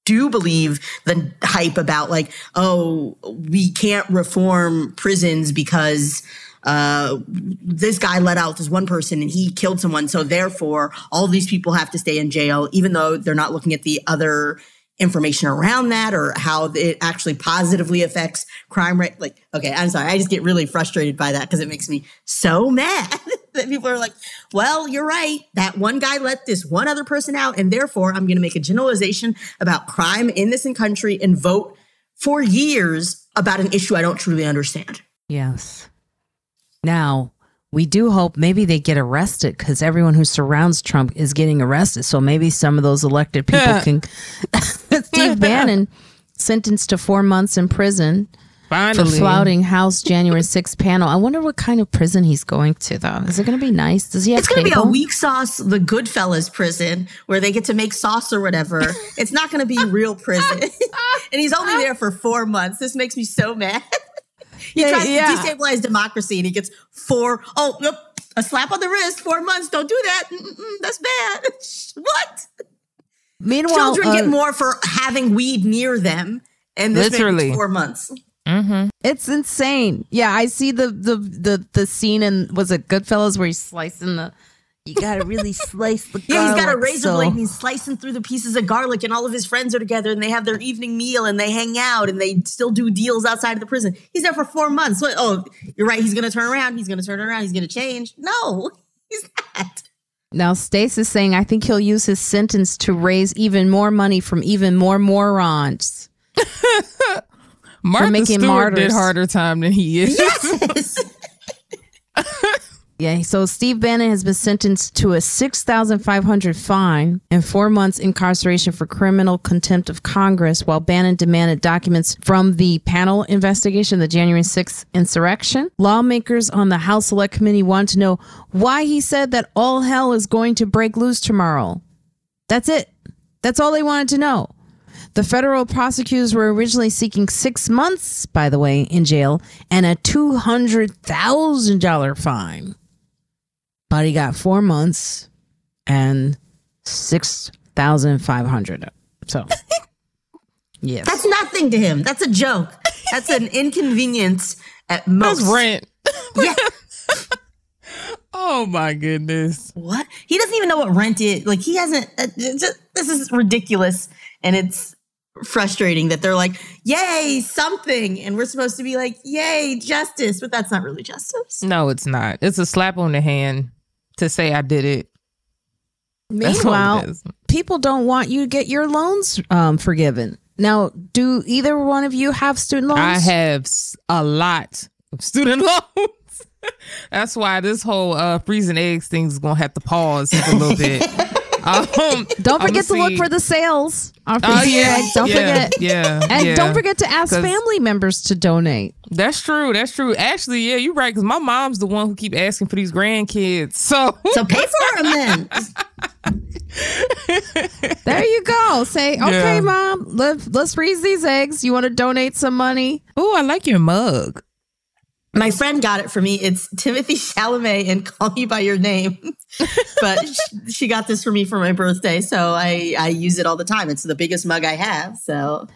Speaker 3: do believe the hype about like, oh, we can't reform prisons because uh, this guy let out this one person and he killed someone. So therefore, all these people have to stay in jail, even though they're not looking at the other information around that or how it actually positively affects crime rate. Like, okay, I'm sorry. I just get really frustrated by that because it makes me so mad that people are like, well, you're right. That one guy let this one other person out. And therefore, I'm going to make a generalization about crime in this country and vote for years about an issue I don't truly understand.
Speaker 1: Yes. Now, we do hope maybe they get arrested because everyone who surrounds Trump is getting arrested. So maybe some of those elected people can. Steve Bannon sentenced to four months in prison Finally. for flouting House January 6th panel. I wonder what kind of prison he's going to, though. Is it going to be nice? Does he have
Speaker 3: It's going to be a weak sauce, the Goodfellas prison, where they get to make sauce or whatever. it's not going to be real prison. and he's only there for four months. This makes me so mad. He yeah, tries yeah. to destabilize democracy and he gets four, oh, a slap on the wrist, four months. Don't do that. Mm-mm, that's bad. what?
Speaker 1: Meanwhile,
Speaker 3: children uh, get more for having weed near them, and this literally four months.
Speaker 1: Mm-hmm. It's insane. Yeah, I see the the the the scene in was it Goodfellas where he's slicing the you gotta really slice the garlic.
Speaker 3: Yeah, he's got a razor so. blade and he's slicing through the pieces of garlic, and all of his friends are together and they have their evening meal and they hang out and they still do deals outside of the prison. He's there for four months. What, oh, you're right. He's gonna turn around. He's gonna turn around. He's gonna change. No, he's not.
Speaker 1: Now, Stace is saying, I think he'll use his sentence to raise even more money from even more morons.
Speaker 2: Martha Stewart martyrs. did harder time than he is.
Speaker 3: Yes.
Speaker 1: Yeah, so Steve Bannon has been sentenced to a 6,500 fine and 4 months incarceration for criminal contempt of Congress while Bannon demanded documents from the panel investigation, the January 6th insurrection. Lawmakers on the House Select Committee want to know why he said that all hell is going to break loose tomorrow. That's it. That's all they wanted to know. The federal prosecutors were originally seeking six months, by the way, in jail and a $200,000 fine but he got four months and six thousand five hundred. So, yes,
Speaker 3: that's nothing to him. That's a joke. That's an inconvenience at most.
Speaker 2: That's rent.
Speaker 3: yeah.
Speaker 2: oh my goodness.
Speaker 3: What? He doesn't even know what rent is. Like he hasn't. Uh, just, this is ridiculous, and it's frustrating that they're like, "Yay, something," and we're supposed to be like, "Yay, justice," but that's not really justice.
Speaker 2: No, it's not. It's a slap on the hand to say I did it.
Speaker 1: Meanwhile, people don't want you to get your loans um, forgiven. Now, do either one of you have student loans?
Speaker 2: I have a lot of student loans. That's why this whole uh, freezing eggs thing is gonna have to pause a little bit.
Speaker 1: Um, don't forget to look for the sales.
Speaker 2: Oh yeah,
Speaker 1: don't
Speaker 2: yeah,
Speaker 1: forget.
Speaker 2: Yeah,
Speaker 1: and
Speaker 2: yeah.
Speaker 1: don't forget to ask family members to donate.
Speaker 2: That's true. That's true. Actually, yeah, you're right. Because my mom's the one who keep asking for these grandkids. So,
Speaker 3: so pay for them then.
Speaker 1: there you go. Say, okay, yeah. mom, let, let's freeze these eggs. You want to donate some money?
Speaker 2: Oh, I like your mug.
Speaker 3: My friend got it for me. It's Timothy Chalamet and Call Me by Your Name. but she, she, got this for me for my birthday, so I I use it all the time. It's the biggest mug I have. So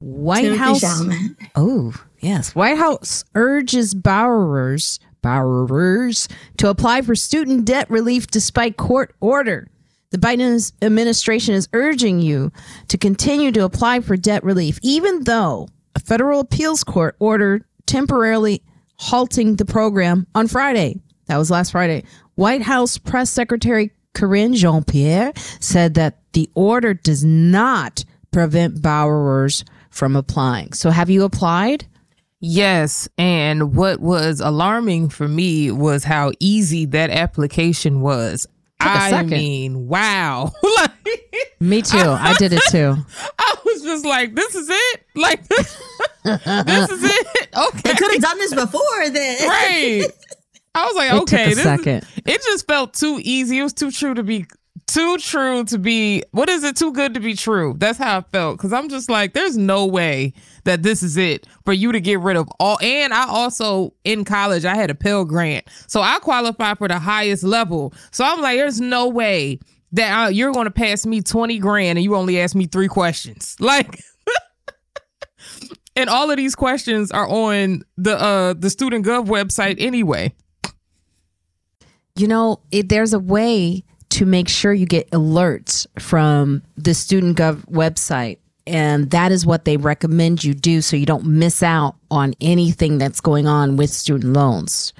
Speaker 1: White Timothée House. Chalamet. Oh yes, White House urges borrowers borrowers to apply for student debt relief despite court order. The Biden administration is urging you to continue to apply for debt relief, even though a federal appeals court ordered temporarily halting the program on Friday. That was last Friday. White House Press Secretary Karine Jean Pierre said that the order does not prevent borrowers from applying. So, have you applied?
Speaker 2: Yes. And what was alarming for me was how easy that application was. I mean, wow.
Speaker 1: me too. I, I, did it too.
Speaker 2: I was just like, this is it? Like, this is it? Okay.
Speaker 3: They could have done this before then.
Speaker 2: Right. I was like,
Speaker 1: it
Speaker 2: okay.
Speaker 1: Took a second.
Speaker 2: Is, it just felt too easy. It was too true to be too true to be what is it too good to be true? That's how i felt. Because i'm just like there's no way that this is it for you to get rid of all and i also in college i had a pell grant. So i qualified for the highest level. So i'm like there's no way that I, you're going to pass me 20 grand and you only ask me three questions. Like and all of these questions are on the uh the student gov website anyway.
Speaker 1: You know it, there's a way to make sure you get alerts from the student gov website. And that is what they recommend you do so you don't miss out on anything that's going on with student loans.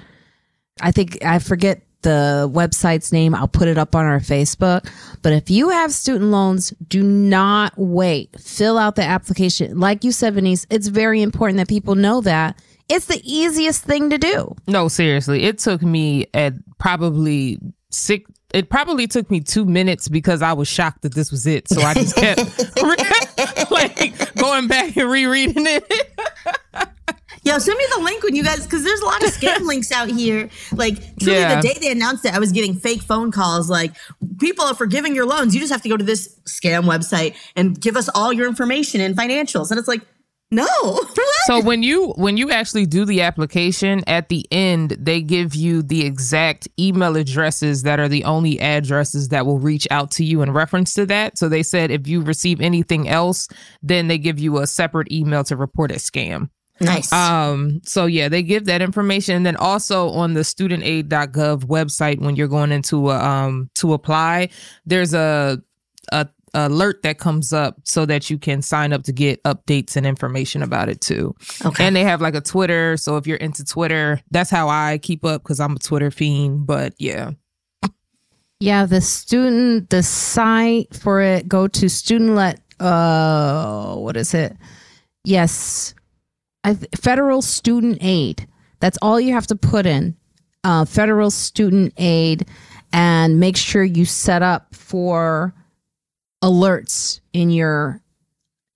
Speaker 1: I think i forget the website's name. I'll put it up on our facebook. But if you have student loans do not wait. Fill out the application. Like you said Veniece, it's very important that people know that. It's the easiest thing to do.
Speaker 2: No seriously. It took me at probably six it probably took me two minutes because I was shocked that this was it. So I just kept like going back and rereading it.
Speaker 3: Yo, send me the link when you guys, because there's a lot of scam links out here. Like, truly, yeah. the day they announced it, I was getting fake phone calls like, people are forgiving your loans. You just have to go to this scam website and give us all your information and financials. And it's like, no.
Speaker 2: so when you when you actually do the application at the end they give you the exact email addresses that are the only addresses that will reach out to you in reference to that. So they said if you receive anything else, then they give you a separate email to report a scam.
Speaker 3: Nice.
Speaker 2: Um, so yeah, they give that information. And then also on the studentaid.gov website, when you're going into a, um to apply, there's a a alert that comes up so that you can sign up to get updates and information about it too. Okay. And they have like a Twitter. So if you're into Twitter, that's how I keep up because I'm a Twitter fiend. But yeah.
Speaker 1: Yeah, the student, the site for it, go to student let, uh, what is it? Yes, I, federal student aid. That's all you have to put in. Uh, federal student aid and make sure you set up for alerts in your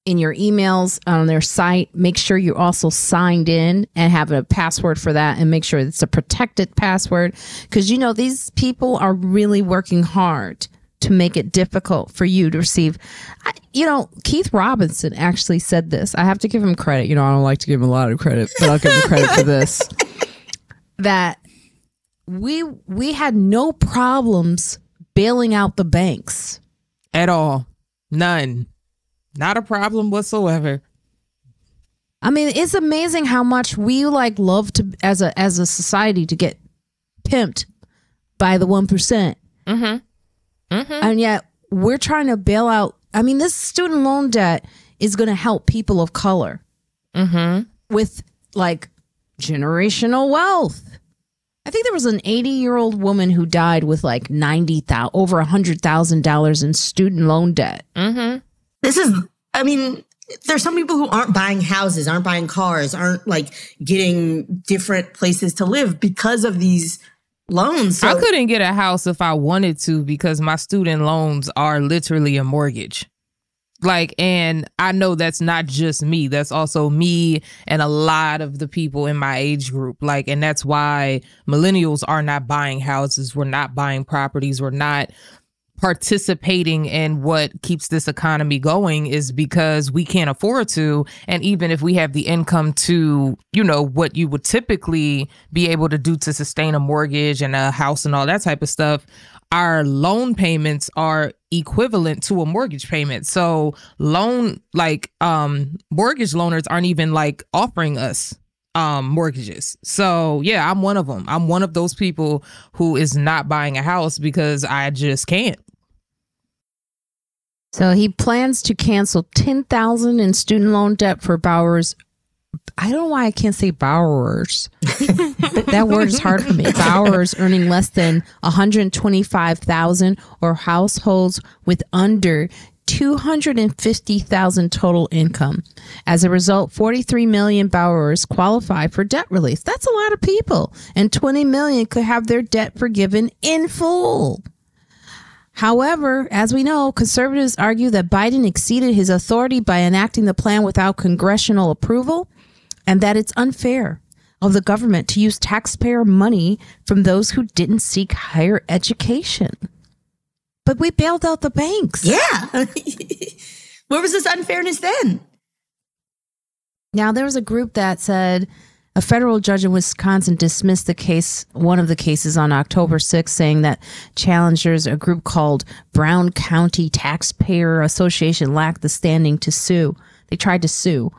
Speaker 1: in your emails on their site. Make sure you're also signed in and have a password for that and make sure it's a protected password. Because you know these people are really working hard to make it difficult for you to receive. You know keith robinson actually said this. I have to give him credit. You know i don't like to give him a lot of credit but i'll give him credit for this. That we we had no problems bailing out the banks
Speaker 2: at all. None. Not a problem whatsoever.
Speaker 1: I mean, it's amazing how much we like love to as a as a society to get pimped by the one
Speaker 2: mm-hmm. mm-hmm.
Speaker 1: and yet we're trying to bail out. I mean, this student loan debt is going to help people of color
Speaker 2: mm-hmm.
Speaker 1: with like generational wealth. I think there was an 80 year old woman who died with like 90,000, over $100,000 in student loan debt.
Speaker 2: Mm-hmm.
Speaker 3: This is, I mean, there's some people who aren't buying houses, aren't buying cars, aren't like getting different places to live because of these loans.
Speaker 2: So- I couldn't get a house if I wanted to because my student loans are literally a mortgage. Like, and I know that's not just me, that's also me and a lot of the people in my age group. Like, and that's why millennials are not buying houses, we're not buying properties, we're not participating in what keeps this economy going is because we can't afford to. And even if we have the income to you know what you would typically be able to do to sustain a mortgage and a house and all that type of stuff our loan payments are equivalent to a mortgage payment so loan like um mortgage loaners aren't even like offering us um mortgages. So yeah, I'm one of them. I'm one of those people who is not buying a house because I just can't.
Speaker 1: So he plans to cancel 10,000 in student loan debt for borrowers. I don't know why I can't say borrowers. that word is hard for me. Borrowers earning less than 125,000 or households with under 250,000 total income. As a result, 43 million borrowers qualify for debt relief. That's a lot of people, and 20 million could have their debt forgiven in full. However, as we know, conservatives argue that Biden exceeded his authority by enacting the plan without congressional approval and that it's unfair of the government to use taxpayer money from those who didn't seek higher education. But we bailed out the banks.
Speaker 3: Yeah. Where was this unfairness then?
Speaker 1: Now, there was a group that said a federal judge in Wisconsin dismissed the case, one of the cases on October 6, saying that challengers, a group called Brown County Taxpayer Association, lacked the standing to sue. They tried to sue.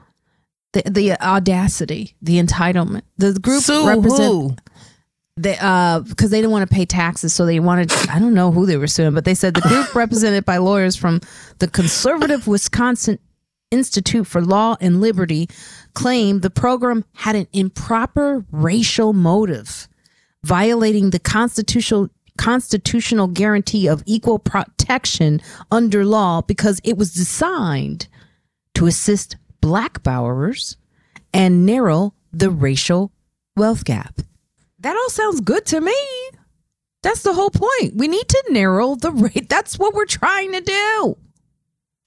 Speaker 1: The, the audacity, the entitlement. The group
Speaker 2: sue represent, who?
Speaker 1: They, uh, because they didn't want to pay taxes, so they wanted. I don't know who they were suing, but they said the group represented by lawyers from the conservative Wisconsin Institute for Law and Liberty claimed the program had an improper racial motive, violating the constitutional constitutional guarantee of equal protection under law because it was designed to assist black borrowers and narrow the racial wealth gap. That all sounds good to me. That's the whole point. We need to narrow the rate. That's what we're trying to do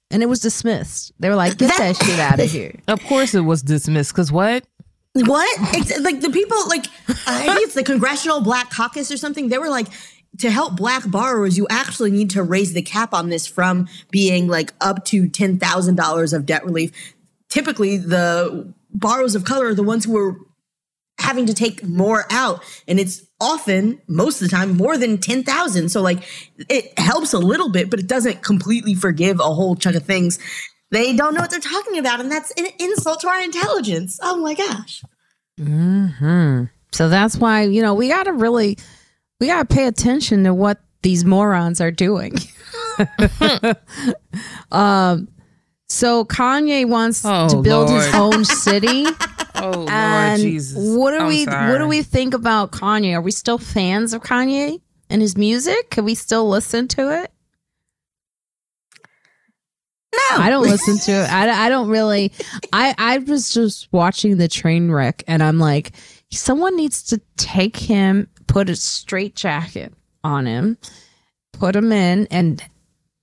Speaker 1: and it was dismissed. They were like, "Get that, that shit out of here."
Speaker 2: Of course, it was dismissed. Cause what?
Speaker 3: What? It's, like the people, like I think it's the Congressional Black Caucus or something. They were like, to help black borrowers, you actually need to raise the cap on this from being like up to ten thousand dollars of debt relief. Typically, the borrowers of color are the ones who are having to take more out, and it's often, most of the time, more than 10,000. So like it helps a little bit, but it doesn't completely forgive a whole chunk of things. They don't know what they're talking about. And that's an insult to our intelligence. Oh my gosh.
Speaker 1: Hmm. So that's why, you know, we got to really, we got to pay attention to what these morons are doing. um, so Kanye wants oh, to build Lord. his own city.
Speaker 2: Oh and Lord Jesus!
Speaker 1: What do
Speaker 2: I'm
Speaker 1: we
Speaker 2: sorry.
Speaker 1: What do we think about Kanye? Are we still fans of Kanye and his music? Can we still listen to it?
Speaker 3: No,
Speaker 1: I don't listen to it. I, I don't really. I I was just watching the train wreck, and I'm like, someone needs to take him, put a straight jacket on him, put him in, and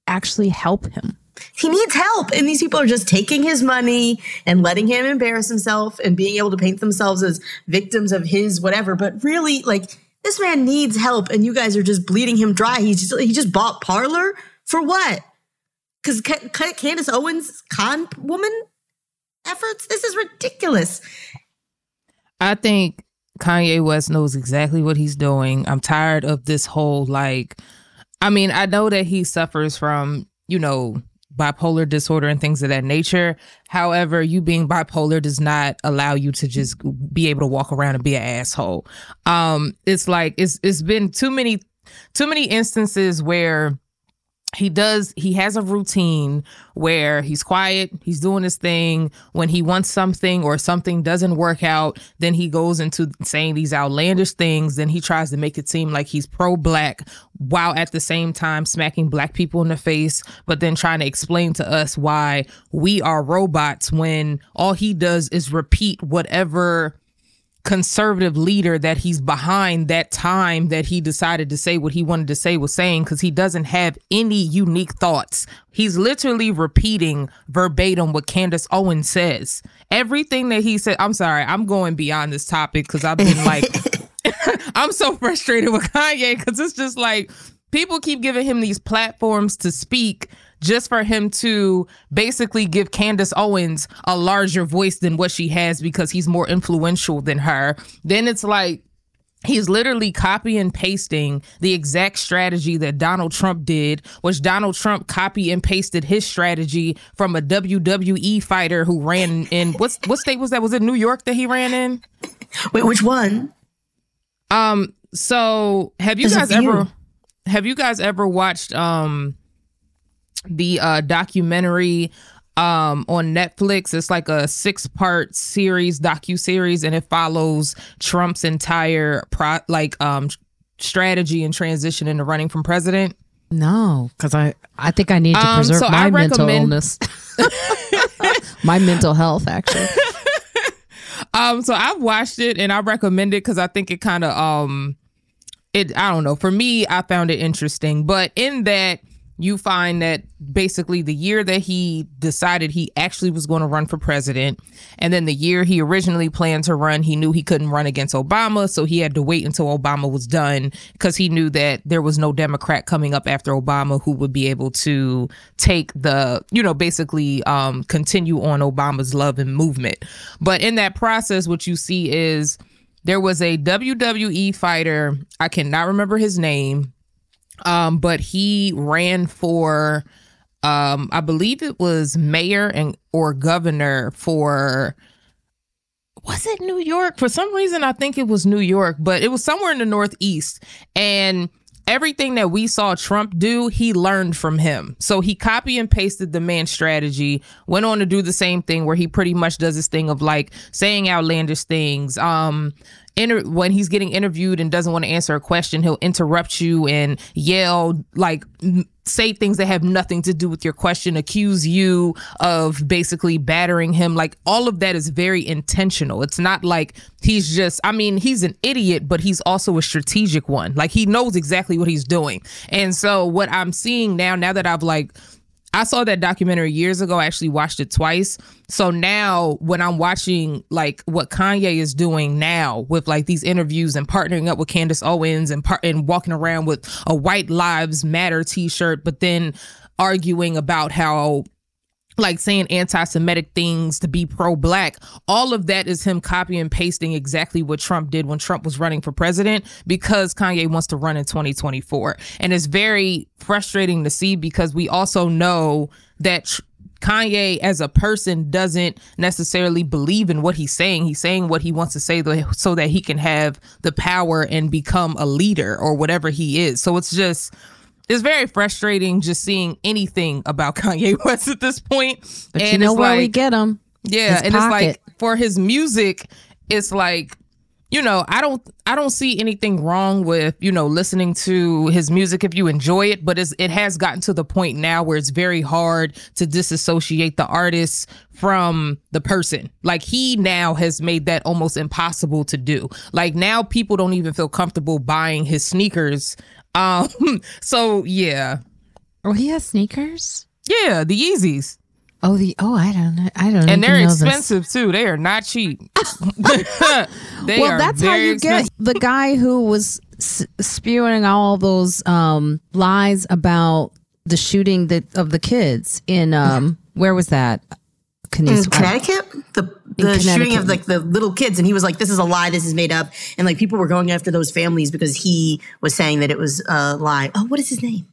Speaker 1: actually help him
Speaker 3: he needs help. And these people are just taking his money and letting him embarrass himself and being able to paint themselves as victims of his whatever. But really, like, this man needs help and you guys are just bleeding him dry. He's just, he just bought Parler for what? Because C- C- Candace Owens, con woman efforts? This is ridiculous.
Speaker 2: I think Kanye West knows exactly what he's doing. I'm tired of this whole, like, I mean, I know that he suffers from, you know, bipolar disorder and things of that nature. However, you being bipolar does not allow you to just be able to walk around and be an asshole. Um, it's like it's it's been too many too many instances where he does he has a routine where he's quiet he's doing his thing. When he wants something or something doesn't work out then he goes into saying these outlandish things. Then he tries to make it seem like he's pro-black while at the same time smacking black people in the face but then trying to explain to us why we are robots when all he does is repeat whatever conservative leader that he's behind that time that he decided to say what he wanted to say was saying because he doesn't have any unique thoughts. He's literally repeating verbatim what Candace Owens says. Everything that he said, I'm sorry, I'm going beyond this topic because I've been like, I'm so frustrated with Kanye because it's just like people keep giving him these platforms to speak just for him to basically give Candace Owens a larger voice than what she has because he's more influential than her. Then it's like, He's literally copy and pasting the exact strategy that Donald Trump did, which Donald Trump copy and pasted his strategy from a WWE fighter who ran in what's what state was that? Was it New York that he ran in?
Speaker 3: Wait, which one?
Speaker 2: Um, so have you There's guys ever have you guys ever watched um the uh, documentary um on Netflix. It's like a six part series, docu series, and it follows Trump's entire pro like um strategy and transition into running from president.
Speaker 1: No, because I I think I need to um, preserve so my mental illness, my mental health actually.
Speaker 2: um, so I've watched it and I recommend it because I think it kind of um, it I don't know. For me, I found it interesting, but in that you find that basically the year that he decided he actually was going to run for president, and then the year he originally planned to run, he knew he couldn't run against Obama, so he had to wait until Obama was done because he knew that there was no Democrat coming up after Obama who would be able to take the, you know, basically um, continue on Obama's love and movement. But in that process, what you see is there was a WWE fighter, I cannot remember his name um, but he ran for, um, I believe it was mayor and or governor for. Was it New York? For some reason, I think it was New York, but it was somewhere in the Northeast. And everything that we saw Trump do, he learned from him. So he copy and pasted the man's strategy, went on to do the same thing where he pretty much does this thing of like saying outlandish things, um, inter- when he's getting interviewed and doesn't want to answer a question, he'll interrupt you and yell like say things that have nothing to do with your question, accuse you of basically battering him. Like all of that is very intentional. It's not like he's just, I mean, he's an idiot, but he's also a strategic one. Like he knows exactly what he's doing. And so what I'm seeing now, now that I've like I saw that documentary years ago. I actually watched it twice. So now when I'm watching like what Kanye is doing now with like these interviews and partnering up with Candace Owens and part and walking around with a White Lives Matter t-shirt, but then arguing about how like saying anti-Semitic things to be pro-black. All of that is him copying and pasting exactly what Trump did when Trump was running for president because Kanye wants to run in 2024. And it's very frustrating to see because we also know that Kanye as a person doesn't necessarily believe in what he's saying. He's saying what he wants to say so that he can have the power and become a leader or whatever he is. So it's just it's very frustrating just seeing anything about Kanye West at this point.
Speaker 1: But and you know where like, we get him.
Speaker 2: Yeah, his and pocket. it's like for his music, it's like you know, I don't I don't see anything wrong with, you know, listening to his music if you enjoy it, but it's, it has gotten to the point now where it's very hard to disassociate the artist from the person. Like he now has made that almost impossible to do. Like now people don't even feel comfortable buying his sneakers um, so yeah.
Speaker 1: Oh, he has sneakers.
Speaker 2: Yeah, the Yeezys.
Speaker 1: Oh, the oh, I don't know. I don't.
Speaker 2: And they're expensive this. too. They are not cheap.
Speaker 1: well, that's how you expensive. get the guy who was s- spewing all those um, lies about the shooting that of the kids in um, where was that?
Speaker 3: In Connecticut, the the shooting of like the little kids, and he was like, "This is a lie. This is made up." And like people were going after those families because he was saying that it was a lie. Oh, what is his name?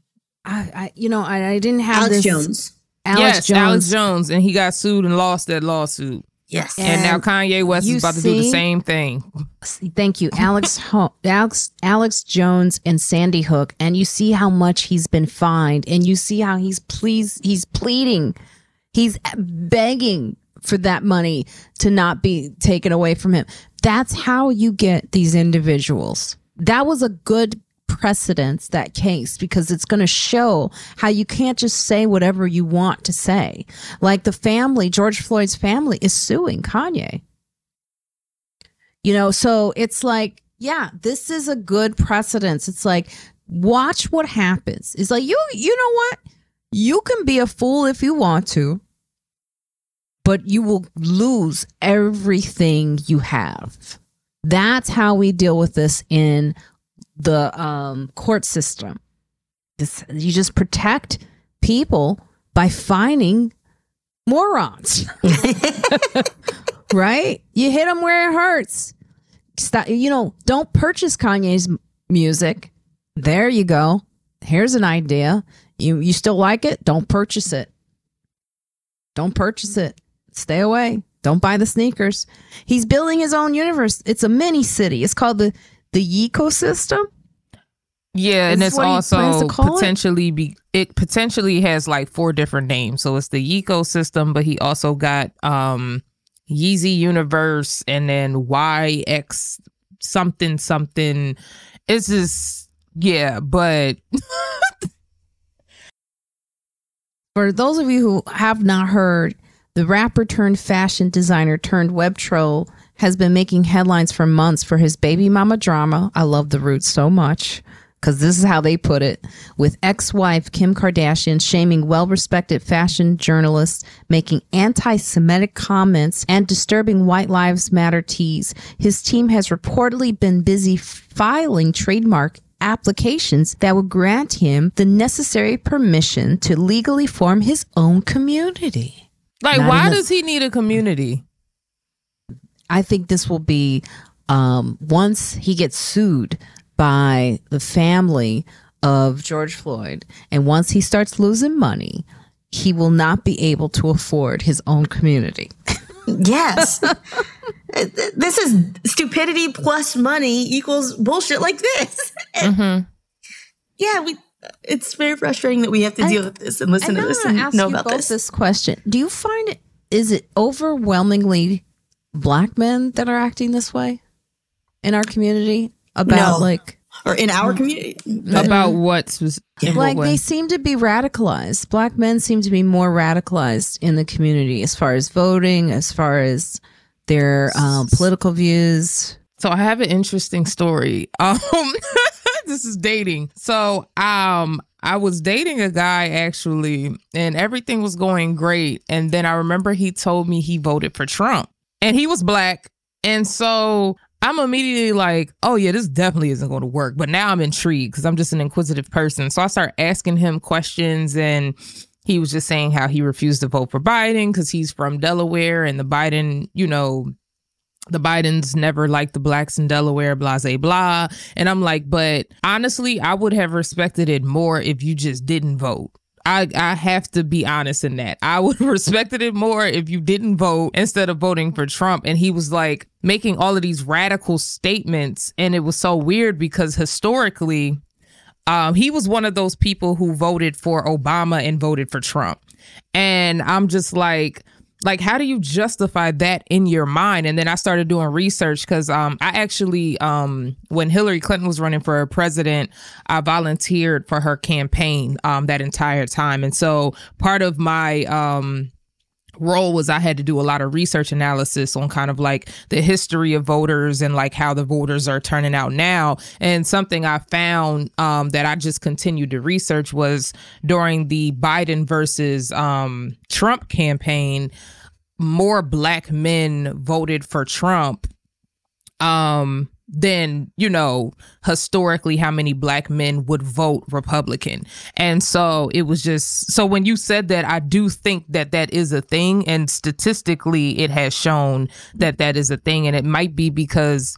Speaker 1: I, I you know, I, I didn't have
Speaker 3: Alex
Speaker 1: this.
Speaker 3: Jones.
Speaker 2: Alex yes, Jones. Alex Jones, and he got sued and lost that lawsuit.
Speaker 3: Yes.
Speaker 2: And, and now Kanye West is about see, to do the same thing.
Speaker 1: Thank you. Alex Alex Alex Jones and Sandy Hook and you see how much he's been fined and you see how he's please he's pleading. He's begging for that money to not be taken away from him. That's how you get these individuals. That was a good precedence that case because it's going to show how you can't just say whatever you want to say. Like the family, George Floyd's family is suing Kanye. You know, so it's like, yeah, this is a good precedence. It's like, watch what happens. It's like, you, you know what? You can be a fool if you want to, but you will lose everything you have. That's how we deal with this in the um, court system. This, you just protect people by finding morons, right? You hit them where it hurts. Stop, you know, don't purchase Kanye's music. There you go. Here's an idea. You you still like it? Don't purchase it. Don't purchase it. Stay away. Don't buy the sneakers. He's building his own universe. It's a mini city. It's called the the ecosystem.
Speaker 2: Yeah, and it's also potentially it? be it potentially has like four different names. So it's the ecosystem, but he also got um Yeezy Universe and then YX something something. It's just yeah, but
Speaker 1: for those of you who have not heard, the rapper turned fashion designer turned web troll has been making headlines for months for his baby mama drama. I love the roots so much because this is how they put it with ex wife Kim Kardashian shaming well respected fashion journalists, making anti Semitic comments, and disturbing White Lives Matter tees. His team has reportedly been busy filing trademark applications that would grant him the necessary permission to legally form his own community.
Speaker 2: Like, Not why does he need a community?
Speaker 1: I think this will be um, once he gets sued by the family of George Floyd, and once he starts losing money, he will not be able to afford his own community.
Speaker 3: yes. this is stupidity plus money equals bullshit like this. Mm-hmm. Yeah, we. It's very frustrating that we have to deal with this and listen to this and know about this.
Speaker 1: This question: Do you find it is it overwhelmingly black men that are acting this way in our community about no. like
Speaker 3: or in our community.
Speaker 2: About what was
Speaker 1: like what they seem to be radicalized. Black men seem to be more radicalized in the community as far as voting as far as their um, political views.
Speaker 2: So i have an interesting story. Um this is dating. So um I was dating a guy actually, and everything was going great. And then I remember he told me he voted for Trump. And he was black. And so I'm immediately like, oh, yeah, this definitely isn't going to work. But now I'm intrigued because I'm just an inquisitive person. So I start asking him questions and he was just saying how he refused to vote for Biden because he's from Delaware and the Biden, you know, the Bidens never liked the blacks in Delaware, blah, blah, blah. And I'm like, but honestly, I would have respected it more if you just didn't vote. I, I have to be honest in that. I would have respected it more if you didn't vote instead of voting for Trump. And he was like making all of these radical statements. And it was so weird because historically, um, he was one of those people who voted for Obama and voted for Trump. And I'm just like, like how do you justify that in your mind? And then i started doing research because um, i actually um, when hillary clinton was running for president i volunteered for her campaign um, that entire time. And so part of my um, role was I had to do a lot of research analysis on kind of like the history of voters and like how the voters are turning out now. And something I found um, that I just continued to research was during the Biden versus um, Trump campaign, more black men voted for Trump um than you know historically how many black men would vote republican. And so it was just so when you said that i do think that that is a thing. And statistically it has shown that that is a thing. And it might be because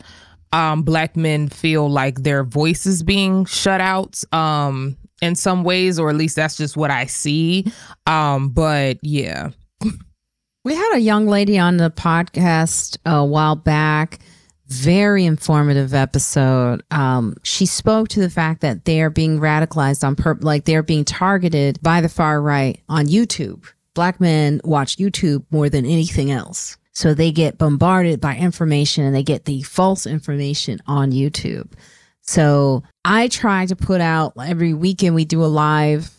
Speaker 2: um black men feel like their voice is being shut out um in some ways or at least that's just what i see. Um but yeah.
Speaker 1: We had a young lady on the podcast a while back. Very informative episode. Um, she spoke to the fact that they are being radicalized on purpose, like they're being targeted by the far right on YouTube. Black men watch YouTube more than anything else. So they get bombarded by information and they get the false information on YouTube. So I try to put out every weekend we do a live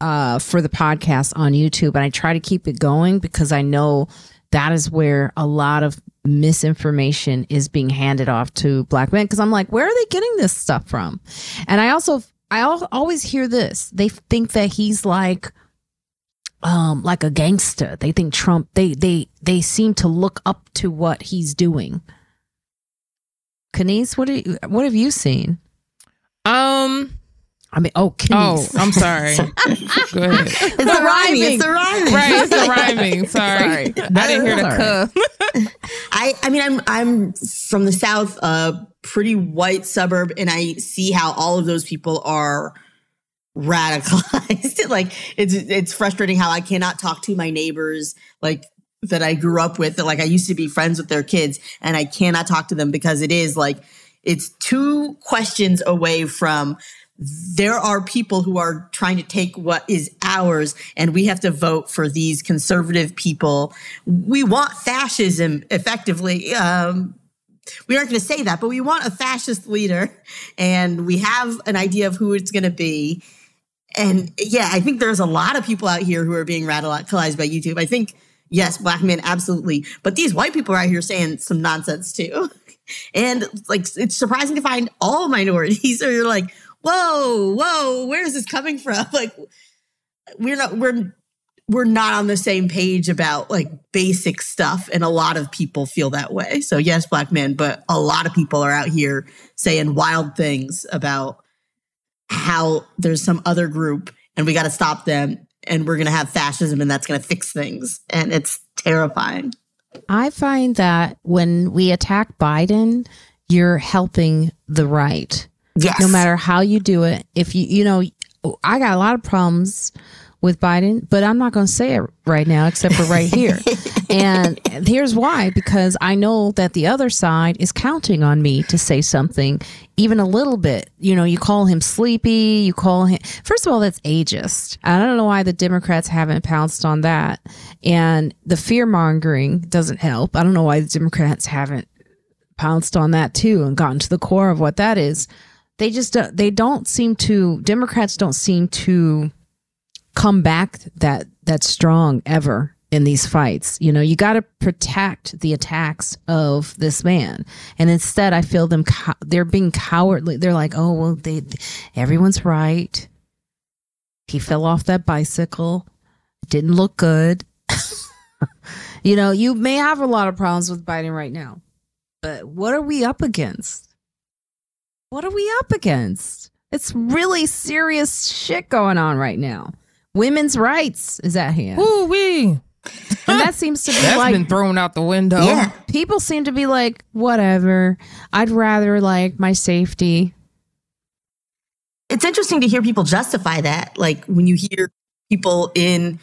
Speaker 1: uh, for the podcast on YouTube, and I try to keep it going because I know that is where a lot of misinformation is being handed off to black men. Because I'm like, where are they getting this stuff from? And I also I always hear this. They think that he's like um like a gangster. They think Trump they they they seem to look up to what he's doing. Kenice, what you, what have you seen?
Speaker 2: Um
Speaker 1: I mean, oh,
Speaker 2: Kenice. Oh, I'm sorry. Go ahead.
Speaker 3: It's the rhyming. It's the rhyming.
Speaker 2: Right, it's the rhyming. Sorry. sorry. I didn't hear the cuh.
Speaker 3: I I mean, I'm I'm from the south, a pretty white suburb, and I see how all of those people are radicalized. like it's it's frustrating how I cannot talk to my neighbors like that I grew up with. That like I used to be friends with their kids, and I cannot talk to them because it is like it's two questions away from there are people who are trying to take what is ours and we have to vote for these conservative people. We want fascism effectively. Um, we aren't going to say that, but we want a fascist leader and we have an idea of who it's going to be. And yeah, I think there's a lot of people out here who are being radicalized by YouTube. I think, yes, black men, absolutely. But these white people are out here saying some nonsense too. And like, it's surprising to find all minorities. You're like, whoa, whoa, where is this coming from? Like, we're not, we're, we're not on the same page about like basic stuff. And a lot of people feel that way. So, yes, black men, but a lot of people are out here saying wild things about how there's some other group and we got to stop them and we're going to have fascism and that's going to fix things. And it's terrifying.
Speaker 1: I find that when we attack Biden, you're helping the right.
Speaker 3: Yes.
Speaker 1: No matter how you do it. If you, you know, I got a lot of problems with Biden, but I'm not going to say it right now, except for right here. and here's why because I know that the other side is counting on me to say something, even a little bit. You know, you call him sleepy, you call him, first of all, that's ageist. I don't know why the Democrats haven't pounced on that. And the fear mongering doesn't help. I don't know why the Democrats haven't pounced on that too and gotten to the core of what that is. They just, uh, they don't seem to, Democrats don't seem to come back that that strong ever in these fights. You know, you got to protect the attacks of this man. And instead, I feel them they're being cowardly. They're like, "Oh, well, they everyone's right. He fell off that bicycle. Didn't look good." you know, you may have a lot of problems with Biden right now. But what are we up against? What are we up against? It's really serious shit going on right now women's rights is at hand.
Speaker 2: Ooh wee.
Speaker 1: And that seems to be
Speaker 2: That's
Speaker 1: like
Speaker 2: been thrown out the window.
Speaker 3: Yeah.
Speaker 1: People seem to be like, whatever. I'd rather like my safety.
Speaker 3: It's interesting to hear people justify that. Like when you hear people in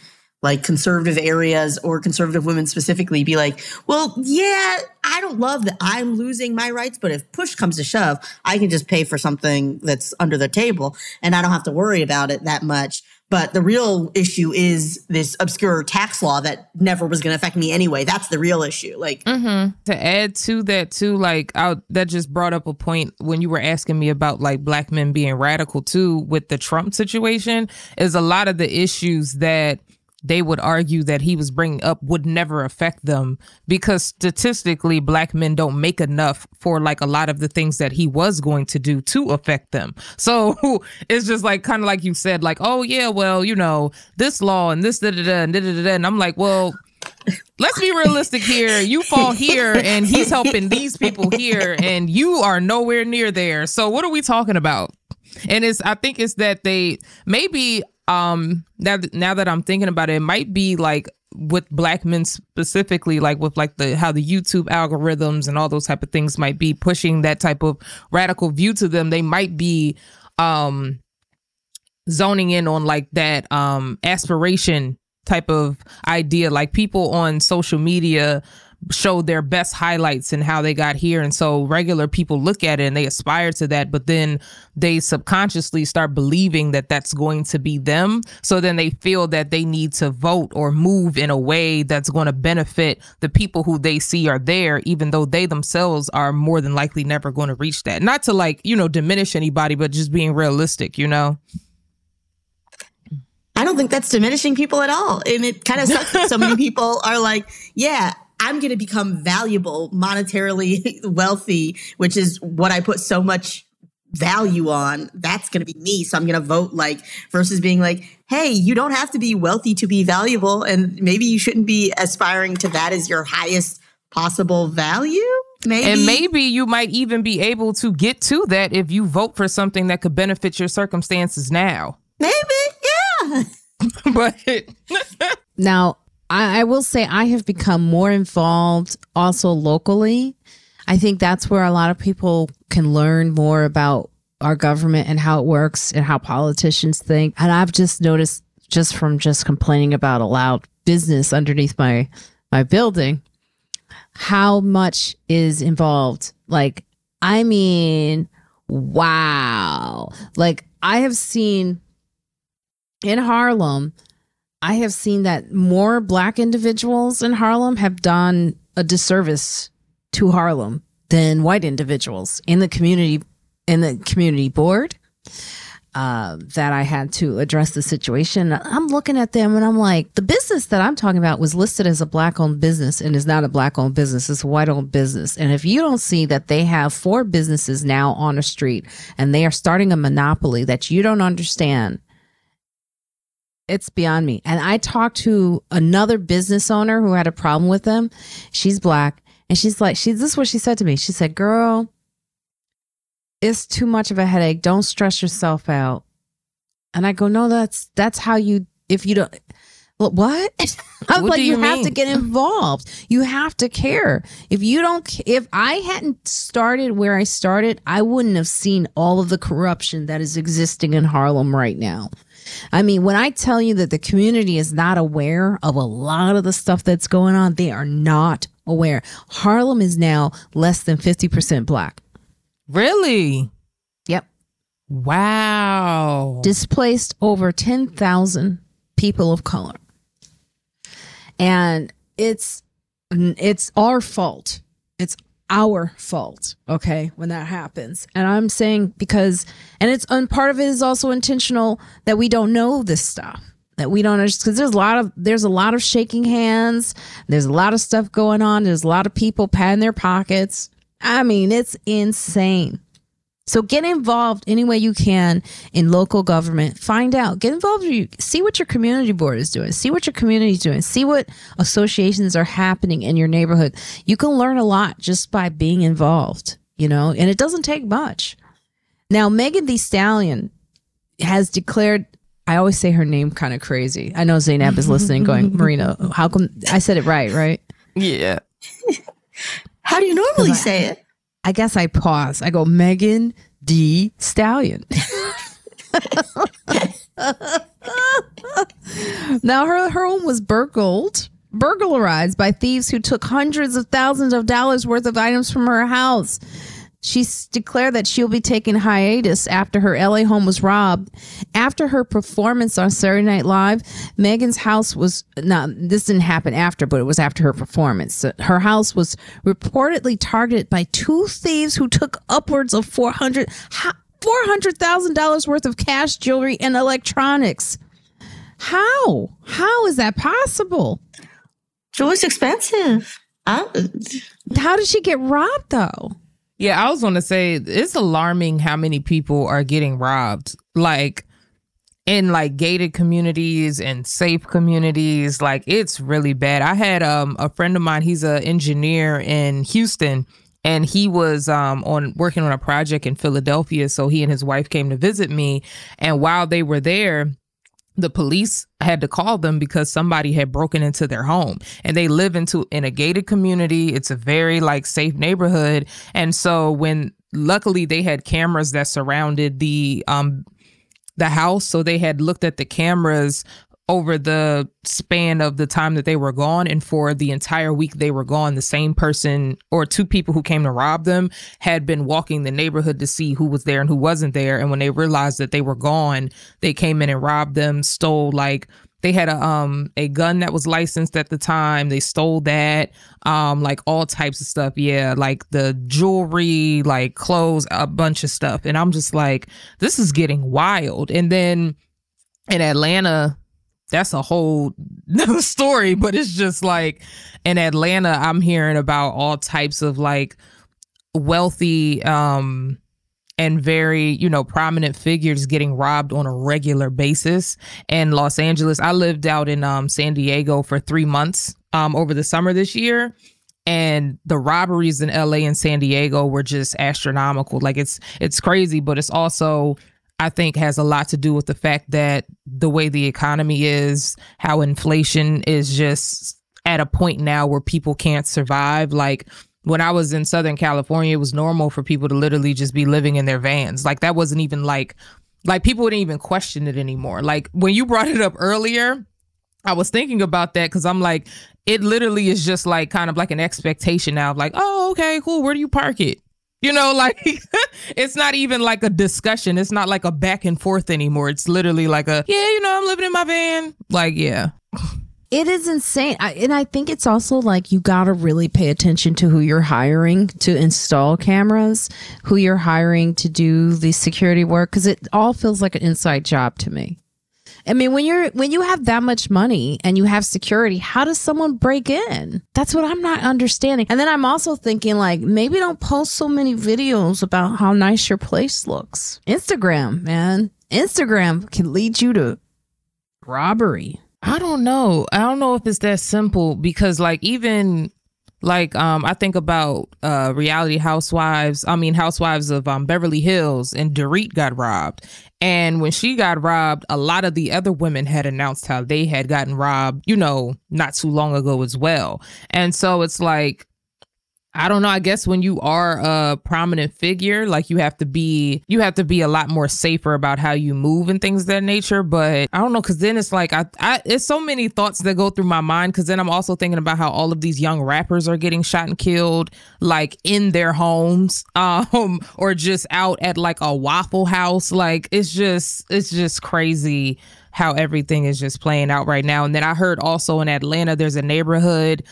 Speaker 3: like conservative areas or conservative women specifically be like, well, yeah, I don't love that I'm losing my rights, but if push comes to shove, I can just pay for something that's under the table and I don't have to worry about it that much. But the real issue is this obscure tax law that never was going to affect me anyway. That's the real issue. Like
Speaker 2: mm-hmm. to add to that too, like I, that just brought up a point when you were asking me about like black men being radical too with the Trump situation. Is a lot of the issues that they would argue that he was bringing up would never affect them because statistically black men don't make enough for like a lot of the things that he was going to do to affect them so it's just like kind of like you said like oh yeah well you know this law and this da da da and da da da and i'm like well let's be realistic here. You fall here and he's helping these people here and you are nowhere near there. So what are we talking about? And it's I think it's that they maybe um now now that i'm thinking about it it might be like with black men specifically like with like the how the youtube algorithms and all those type of things might be pushing that type of radical view to them they might be um zoning in on like that um aspiration type of idea. Like people on social media show their best highlights and how they got here. And so regular people look at it and they aspire to that, but then they subconsciously start believing that that's going to be them. So then they feel that they need to vote or move in a way that's going to benefit the people who they see are there, even though they themselves are more than likely never going to reach that. Not to like, you know, diminish anybody, but just being realistic, you know?
Speaker 3: I don't think that's diminishing people at all. And it kind of sucks that so many people are like, yeah, I'm going to become valuable, monetarily wealthy, which is what I put so much value on. That's going to be me. So I'm going to vote like versus being like, Hey, you don't have to be wealthy to be valuable. And maybe you shouldn't be aspiring to that as your highest possible value. Maybe.
Speaker 2: And maybe you might even be able to get to that if you vote for something that could benefit your circumstances now.
Speaker 3: Maybe. Yeah.
Speaker 2: but
Speaker 1: now I, I will say I have become more involved also locally. I think that's where a lot of people can learn more about our government and how it works and how politicians think. And I've just noticed just from just complaining about a loud business underneath my my building how much is involved. Like I mean, wow. Like I have seen in Harlem I have seen that more black individuals in Harlem have done a disservice to Harlem than white individuals in the community in the community board. Uh, that I had to address the situation. I'm looking at them and I'm like, the business that I'm talking about was listed as a black owned business and is not a black owned business, it's a white owned business. And if you don't see that they have four businesses now on a street and they are starting a monopoly that you don't understand it's beyond me. And I talked to another business owner who had a problem with them. She's black. And she's like, she, this is what she said to me. She said, girl, it's too much of a headache. Don't stress yourself out. And I go, no, that's, that's how you, if you don't, what? I was what like, you, you have to get involved. You have to care. If you don't, if I hadn't started where I started, I wouldn't have seen all of the corruption that is existing in Harlem right now. I mean, when I tell you that the community is not aware of a lot of the stuff that's going on, they are not aware. Harlem is now less than 50% black.
Speaker 2: Really?
Speaker 1: Yep.
Speaker 2: Wow.
Speaker 1: Displaced over 10,000 people of color. And it's it's our fault. Our fault okay when that happens. And i'm saying because and it's and part of it is also intentional that we don't know this stuff that we don't understand because there's a lot of there's a lot of shaking hands there's a lot of stuff going on there's a lot of people patting their pockets. I mean it's insane so get involved any way you can in local government. Find out, get involved. You see what your community board is doing. See what your community is doing. See what associations are happening in your neighborhood. You can learn a lot just by being involved, you know, and it doesn't take much. Now, Megan Thee Stallion has declared. I always say her name kind of crazy. I know Zaynab is listening, going, Marina, how come I said it right, right?
Speaker 2: Yeah.
Speaker 3: how do you normally say it?
Speaker 1: I guess I pause. I go, Megan D. Stallion. now her home was burgled, burglarized by thieves who took hundreds of thousands of dollars worth of items from her house. She's declared that she'll be taking hiatus after her LA home was robbed. After her performance on Saturday Night Live, Megan's house was not, this didn't happen after, but it was after her performance. Uh, her house was reportedly targeted by two thieves who took upwards of 400 $400,000 worth of cash, jewelry, and electronics. How? How is that possible?
Speaker 3: Jewelry's expensive.
Speaker 1: Uh, How did she get robbed though?
Speaker 2: Yeah, I was going to say it's alarming how many people are getting robbed. Like in like gated communities and safe communities, like it's really bad. I had um a friend of mine, he's an engineer in Houston and he was um on working on a project in Philadelphia, so he and his wife came to visit me and while they were there, the police had to call them because somebody had broken into their home. And they live into in a gated community. It's a very like safe neighborhood. And so when luckily they had cameras that surrounded the um the house. So they had looked at the cameras over the span of the time that they were gone and for the entire week they were gone the same person or two people who came to rob them had been walking the neighborhood to see who was there and who wasn't there. And when they realized that they were gone they came in and robbed them stole like they had a um a gun that was licensed at the time. They stole that um like all types of stuff. Yeah like the jewelry like clothes a bunch of stuff. And i'm just like this is getting wild. And then in atlanta that's a whole story but it's just like in atlanta i'm hearing about all types of like wealthy um and very, you know, prominent figures getting robbed on a regular basis in Los Angeles. I lived out in um, San Diego for three months um, over the summer this year. And the robberies in LA and San Diego were just astronomical. Like it's it's crazy, but it's also I think has a lot to do with the fact that the way the economy is, how inflation is just at a point now where people can't survive. Like when I was in Southern California, it was normal for people to literally just be living in their vans. Like that wasn't even like, like people wouldn't even question it anymore. Like when you brought it up earlier, I was thinking about that because I'm like, it literally is just like kind of like an expectation now of like, oh, okay, cool. Where do you park it? You know, like it's not even like a discussion. It's not like a back and forth anymore. It's literally like a, yeah, you know, I'm living in my van. Like, yeah.
Speaker 1: It is insane. I, and I think it's also like you got to really pay attention to who you're hiring to install cameras, who you're hiring to do the security work, because it all feels like an inside job to me. I mean, when you're when you have that much money and you have security, how does someone break in? That's what I'm not understanding. And then I'm also thinking like maybe don't post so many videos about how nice your place looks. Instagram, man. Instagram can lead you to robbery.
Speaker 2: I don't know. I don't know if it's that simple because like even like um I think about uh reality housewives, I mean housewives of um Beverly Hills and Dorit got robbed. And when she got robbed, a lot of the other women had announced how they had gotten robbed, you know, not too long ago as well. And so it's like I don't know. I guess when you are a prominent figure, like you have to be, you have to be a lot more safer about how you move and things of that nature. But I don't know, because then it's like I, I, it's so many thoughts that go through my mind. Because then I'm also thinking about how all of these young rappers are getting shot and killed, like in their homes, um, or just out at like a Waffle House. Like it's just, it's just crazy how everything is just playing out right now. And then I heard also in Atlanta, there's a neighborhood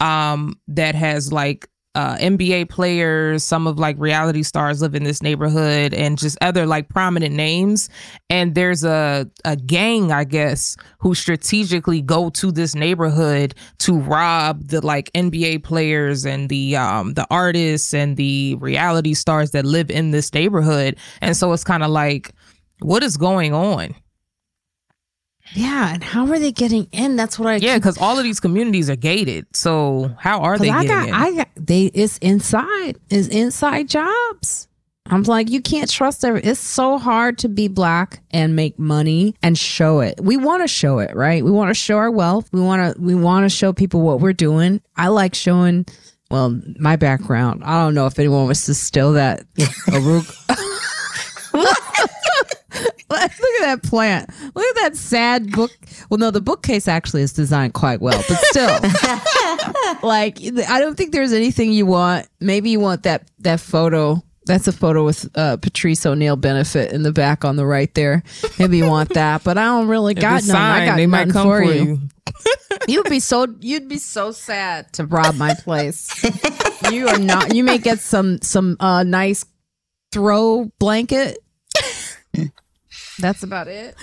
Speaker 2: um that has like uh, NBA players, some of like reality stars live in this neighborhood, and just other like prominent names. And there's a a gang, I guess, who strategically go to this neighborhood to rob the like NBA players and the um the artists and the reality stars that live in this neighborhood. And so it's kind of like, what is going on?
Speaker 1: Yeah, and how are they getting in? That's what I.
Speaker 2: Yeah, because all of these communities are gated. So how are they
Speaker 1: I
Speaker 2: getting
Speaker 1: got,
Speaker 2: in?
Speaker 1: I got they. It's inside. It's inside jobs. I'm like, you can't trust every. It's so hard to be black and make money and show it. We want to show it, right? We want to show our wealth. We want to. We want to show people what we're doing. I like showing. Well, my background. I don't know if anyone was to steal that. Look at that plant. Look at that sad book. Well, no, the bookcase actually is designed quite well, but still, like I don't think there's anything you want. Maybe you want that that photo. That's a photo with uh, Patrice O'Neal Benefit in the back on the right there. Maybe you want that, but I don't really got none. I got nothing for, for, you. you. would be so you'd be so sad to rob my place. you are not. You may get some some uh, nice throw blanket that's about it.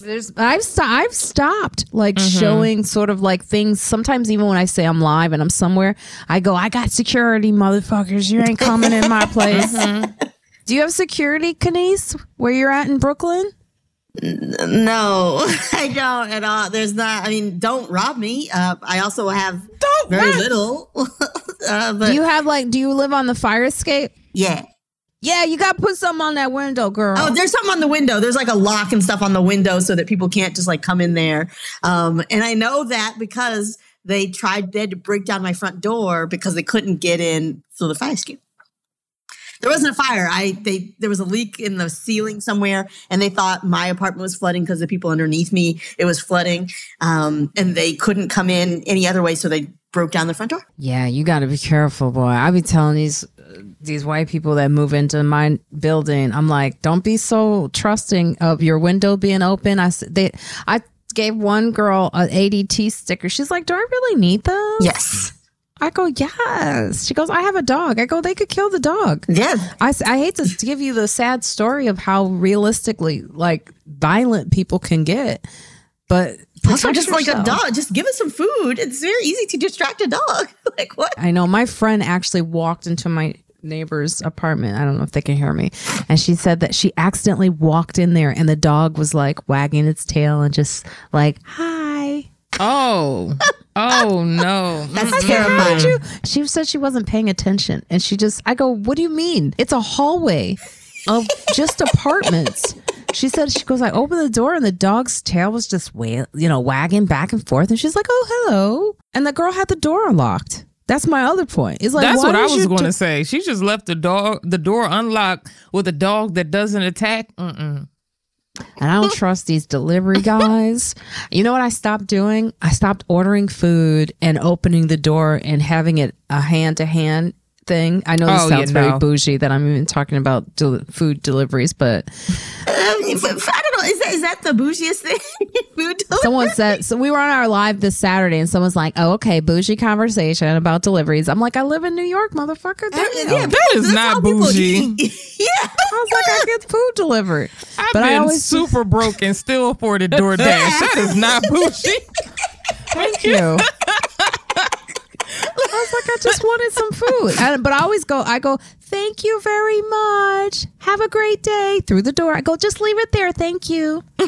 Speaker 1: There's I've st- I've stopped like mm-hmm. showing sort of like things. Sometimes even when I say I'm live and I'm somewhere, I go, I got security, motherfuckers. You ain't coming in my place. mm-hmm. Do you have security, Kenice, where you're at in Brooklyn?
Speaker 3: No, I don't at all. There's not. I mean, don't rob me. Uh, I also have don't very little.
Speaker 1: uh, but do you have like? Do you live on the fire escape?
Speaker 3: Yeah.
Speaker 1: Yeah, you got to put something on that window, girl.
Speaker 3: Oh, there's something on the window. There's like a lock and stuff on the window so that people can't just like come in there. Um, and I know that because they tried, they had to break down my front door because they couldn't get in through the fire escape. there wasn't a fire. I they there was a leak in the ceiling somewhere, and they thought my apartment was flooding because the people underneath me it was flooding, um, and they couldn't come in any other way, so they broke down the front door.
Speaker 1: Yeah, you got to be careful, boy. I be telling these these white people that move into my building, I'm like, don't be so trusting of your window being open. I they I gave one girl an ADT sticker. She's like, do I really need those?
Speaker 3: Yes.
Speaker 1: I go, yes. She goes, I have a dog. I go, they could kill the dog.
Speaker 3: Yeah.
Speaker 1: I, I hate to give you the sad story of how realistically, like, violent people can get, but
Speaker 3: also just yourself. like a dog, just give us some food. It's very easy to distract a dog. like, what?
Speaker 1: I know. My friend actually walked into my neighbor's apartment. I don't know if they can hear me. And she said that she accidentally walked in there and the dog was like wagging its tail and just like, hi.
Speaker 2: Oh. Oh no.
Speaker 3: That's terrifying.
Speaker 1: She said she wasn't paying attention. And she just I go, What do you mean? It's a hallway of just apartments. She said she goes, I opened the door and the dog's tail was just you know, wagging back and forth. And she's like, Oh, hello. And the girl had the door unlocked. That's my other point. It's like
Speaker 2: that's what I was going to say. She just left the dog, the door unlocked with a dog that doesn't attack. Mm-mm.
Speaker 1: And I don't trust these delivery guys. You know what I stopped doing? I stopped ordering food and opening the door and having it a hand to hand thing. I know this oh, sounds yeah, very no. bougie that I'm even talking about del- food deliveries, but
Speaker 3: um, I don't know. Is that is that the bougiest thing? food
Speaker 1: delivery? Someone said so. We were on our live this Saturday, and someone's like, "Oh, okay, bougie conversation about deliveries." I'm like, "I live in New York, motherfucker."
Speaker 2: Uh, yeah, that is not bougie.
Speaker 3: yeah,
Speaker 1: I was like, I get food delivered,
Speaker 2: I've but been I always super broke and still afforded DoorDash. that is not bougie.
Speaker 1: Thank you. I was like, I just wanted some food. And, but I always go, I go, thank you very much. Have a great day. Through the door, I go, just leave it there. Thank you.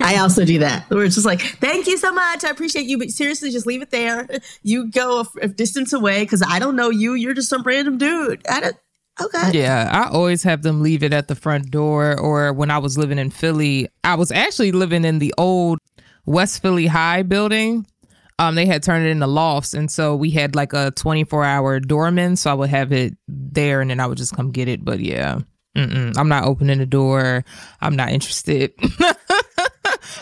Speaker 3: I also do that. We're just like, thank you so much. I appreciate you. But seriously, just leave it there. You go a, a distance away because I don't know you. You're just some random dude. I don't. Okay.
Speaker 2: Yeah, I always have them leave it at the front door. Or when I was living in Philly, I was actually living in the old West Philly High building um, they had turned it into lofts, and so we had like a 24 hour doorman. So I would have it there, and then I would just come get it. But yeah, mm-mm, I'm not opening the door. I'm not interested.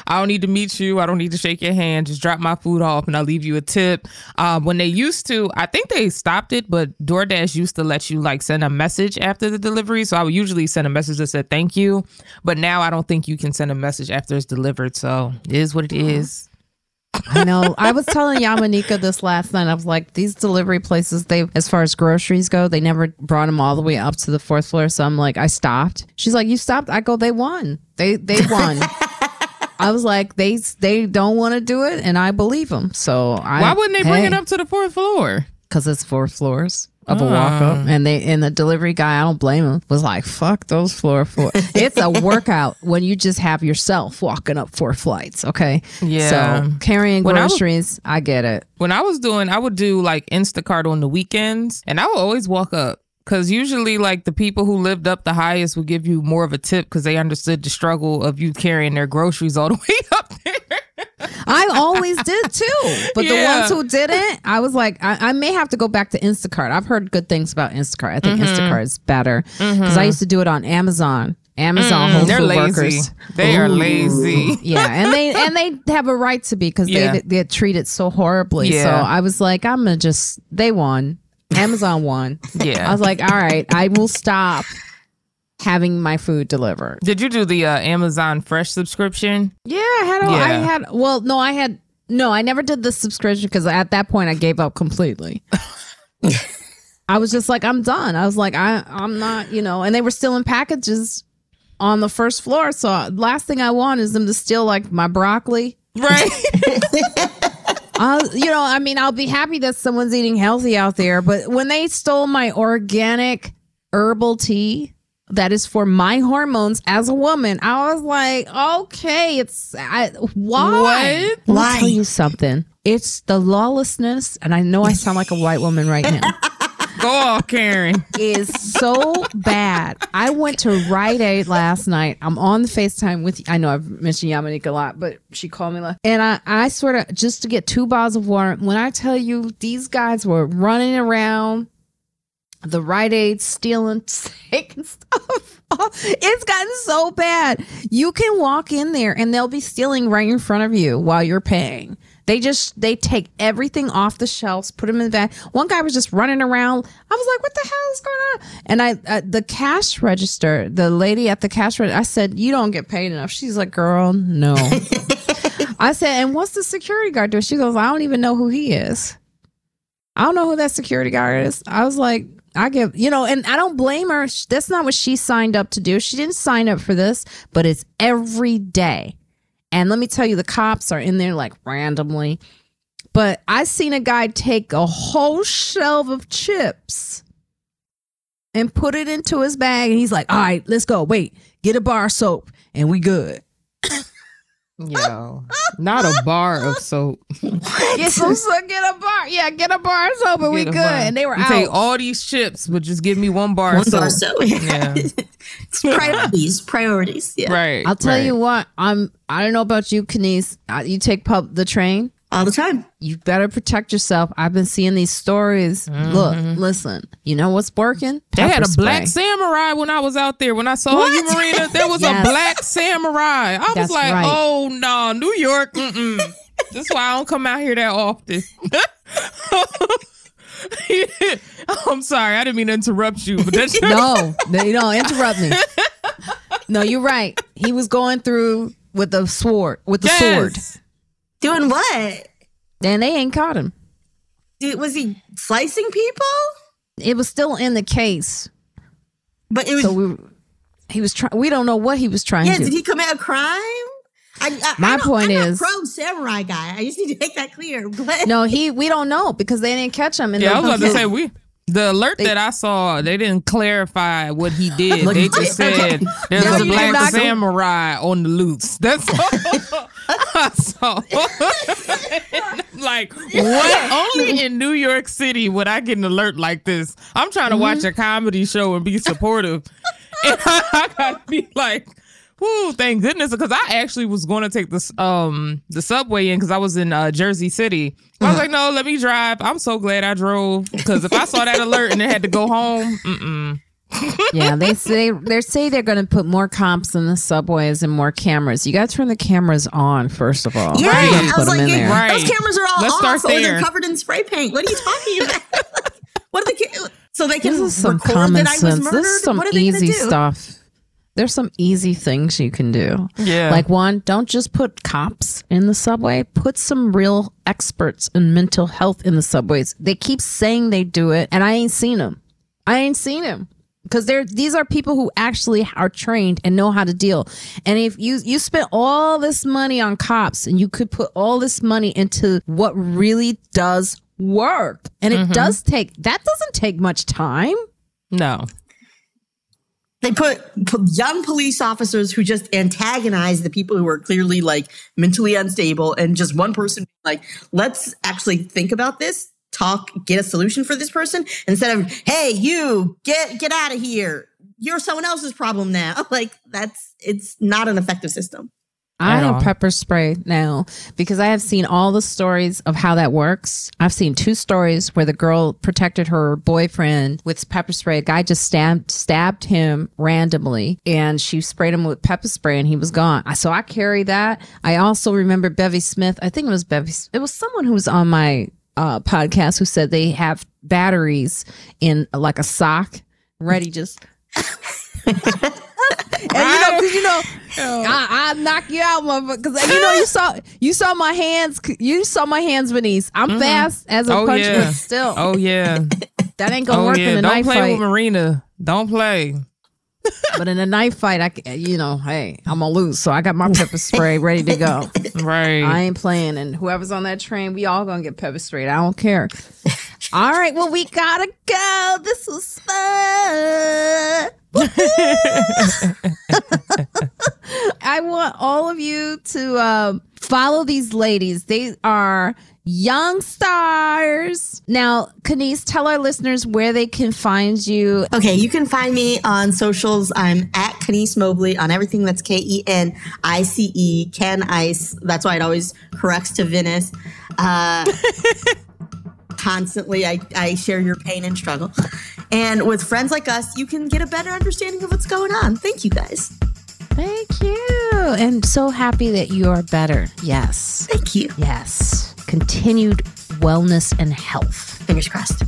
Speaker 2: I don't need to meet you. I don't need to shake your hand. Just drop my food off and I'll leave you a tip. Um, when they used to, I think they stopped it, but DoorDash used to let you like send a message after the delivery. So I would usually send a message that said thank you. But now I don't think you can send a message after it's delivered. So it is what it is.
Speaker 1: I know. I was telling Yamanika this last night. I was like, these delivery places, they, as far as groceries go, they never brought them all the way up to the fourth floor. So I'm like, I stopped. She's like, you stopped? I go, they won. They they won. I was like, they they don't want to do it, and I believe them. So I,
Speaker 2: why wouldn't they hey, bring it up to the fourth floor?
Speaker 1: Because it's four floors of a walk up, mm. and they and the delivery guy, I don't blame him, was like, "Fuck those floor four." it's a workout when you just have yourself walking up four flights. Okay,
Speaker 2: yeah.
Speaker 1: So carrying when groceries, I, was, I get it.
Speaker 2: When I was doing, I would do like Instacart on the weekends, and I would always walk up because usually like the people who lived up the highest would give you more of a tip because they understood the struggle of you carrying their groceries all the way up there
Speaker 1: I always did too. But yeah. the ones who didn't, I was like, I, I, may have to go back to Instacart. I've heard good things about Instacart. I think mm-hmm. Instacart is better because mm-hmm. I used to do it on Amazon. Amazon mm,
Speaker 2: they're lazy.
Speaker 1: workers.
Speaker 2: They Ooh. are lazy.
Speaker 1: Yeah, and they and they have a right to be because yeah. they, they get treated so horribly. Yeah. So I was like, I'm gonna just they won. Amazon won.
Speaker 2: Yeah.
Speaker 1: I was like, all right, I will stop having my food delivered.
Speaker 2: Did you do the uh, Amazon Fresh subscription?
Speaker 1: Yeah, I had. A, yeah. I had. Well, no, I had. No, I never did the subscription because at that point I gave up completely. I was just like, I'm done. I was like, I, I'm not, you know, and they were still in packages on the first floor. So last thing I want is them to steal like my broccoli.
Speaker 2: Right.
Speaker 1: I'll, you know, I mean, I'll be happy that someone's eating healthy out there, but when they stole my organic herbal tea, that is for my hormones as a woman. I was like, okay, it's I, why?
Speaker 2: What? Why?
Speaker 1: I'll tell you something. It's the lawlessness, and I know I sound like a white woman right now.
Speaker 2: Go off, Karen.
Speaker 1: Is so bad. I went to Rite Aid last night. I'm on the FaceTime with. I know I've mentioned Yamanik a lot, but she called me, and I, I sort of just to get two bottles of water. When I tell you, these guys were running around the Rite Aid stealing, taking stuff. It's gotten so bad. You can walk in there and they'll be stealing right in front of you while you're paying. They just they take everything off the shelves, put them in the bag. One guy was just running around. I was like, "What the hell is going on?" And I, uh, the cash register, the lady at the cash register, I said, "You don't get paid enough." She's like, "Girl, no." I said, "And what's the security guard doing?" She goes, "I don't even know who he is. I don't know who that security guard is." I was like, I give, you know, and I don't blame her. That's not what she signed up to do. She didn't sign up for this, but it's every day. And let me tell you, the cops are in there like randomly. But I seen a guy take a whole shelf of chips and put it into his bag. And he's like, all right, let's go. Wait, get a bar soap and we good.
Speaker 2: Yo, not a bar of soap.
Speaker 1: get some, get a bar. Yeah, get a bar of soap and get we good. Bar. And they were you out.
Speaker 2: Take all these chips, but just give me one bar one of soap. Bar soap.
Speaker 3: Yeah. it's priorities. Priorities. Yeah.
Speaker 2: Right.
Speaker 1: I'll tell
Speaker 2: right.
Speaker 1: you what. I'm. I don't know about you, Kenice. Uh, you take pub the train
Speaker 3: all the time.
Speaker 1: You better protect yourself. I've been seeing these stories. Mm-hmm. Look, listen. You know what's working?
Speaker 2: Pepper they had a spray. black samurai when I was out there. When I saw what? you, Marina, there was yes. a black samurai. I That's was like, right. oh no, New York. Mm-mm. That's why I don't come out here that often. I'm sorry, I didn't mean to interrupt you, but that's
Speaker 1: no, you don't interrupt me. No, you're right. He was going through with the sword, with the yes. sword.
Speaker 3: Doing what?
Speaker 1: And they ain't caught him.
Speaker 3: Dude, was he slicing people?
Speaker 1: It was still in the case.
Speaker 3: But it was. So
Speaker 1: we, he was trying. We don't know what he was trying
Speaker 3: yeah,
Speaker 1: to.
Speaker 3: did he commit a crime? I, I,
Speaker 1: My
Speaker 3: I
Speaker 1: point
Speaker 3: I'm
Speaker 1: is,
Speaker 3: pro samurai guy. I just need to make that clear.
Speaker 1: no, he. We don't know because they didn't catch him. In
Speaker 2: yeah,
Speaker 1: the,
Speaker 2: I was about to say we. The alert they, that I saw, they didn't clarify what he did. they just said there's a black samurai on the loose. That's all I saw. like, what? Only in New York City would I get an alert like this. I'm trying to mm-hmm. watch a comedy show and be supportive. and I, I gotta be like, Whoo, thank goodness. Because I actually was going to take this um the subway in because I was in uh, Jersey City. I was uh-huh. like, no, let me drive. I'm so glad I drove because if I saw that alert and it had to go home, mm-mm.
Speaker 1: yeah, they say they say they're going to put more comps in the subways and more cameras. You got to turn the cameras on first of all.
Speaker 3: Yeah, right. I was like, right. those cameras are all Let's off, or they're covered in spray paint. What are you talking about? what are the so they can
Speaker 1: this is some common sense. This is some easy stuff there's some easy things you can do.
Speaker 2: Yeah.
Speaker 1: Like one, don't just put cops in the subway, put some real experts in mental health in the subways. They keep saying they do it and I ain't seen them. I ain't seen them because they're these are people who actually are trained and know how to deal. And if you you spent all this money on cops and you could put all this money into what really does work. And it mm-hmm. does take that doesn't take much time.
Speaker 2: No
Speaker 3: they put young police officers who just antagonize the people who are clearly like mentally unstable and just one person like let's actually think about this talk get a solution for this person instead of hey you get get out of here. You're someone else's problem now. Like that's it's not an effective system
Speaker 1: I have pepper spray now because I have seen all the stories of how that works. I've seen two stories where the girl protected her boyfriend with pepper spray. A guy just stabbed stabbed him randomly and she sprayed him with pepper spray and he was gone. So I carry that. I also remember Bevy Smith. I think it was Bevy. It was someone who was on my uh, podcast who said they have batteries in like a sock ready just and you know, because you know, I, I knock you out, motherfucker. Because you know, you saw you saw my hands. You saw my hands, Veniece. I'm mm-hmm. fast as a oh, punch, yeah. but still.
Speaker 2: Oh yeah,
Speaker 1: that ain't gonna oh, work yeah. in a
Speaker 2: Don't
Speaker 1: knife
Speaker 2: play
Speaker 1: fight.
Speaker 2: with Marina. Don't play.
Speaker 1: but in a knife fight, I you know, hey, I'm gonna lose. So I got my pepper spray ready to go.
Speaker 2: Right.
Speaker 1: I ain't playing, and whoever's on that train, we all gonna get pepper sprayed. I don't care. all right, well, we gotta go. This was fun. I want all of you to um, follow these ladies. They are young stars. Now, Kenice, tell our listeners where they can find you.
Speaker 3: Okay, you can find me on socials. I'm at Kenice Mobley on everything that's K E N I C E, Ken Ice. That's why it always corrects to Venice. Uh, constantly, I, I share your pain and struggle. And with friends like us, you can get a better understanding of what's going on. Thank you guys.
Speaker 1: Thank you. And so happy that you are better. Yes.
Speaker 3: Thank you.
Speaker 1: Yes. Continued wellness and health.
Speaker 3: Fingers crossed.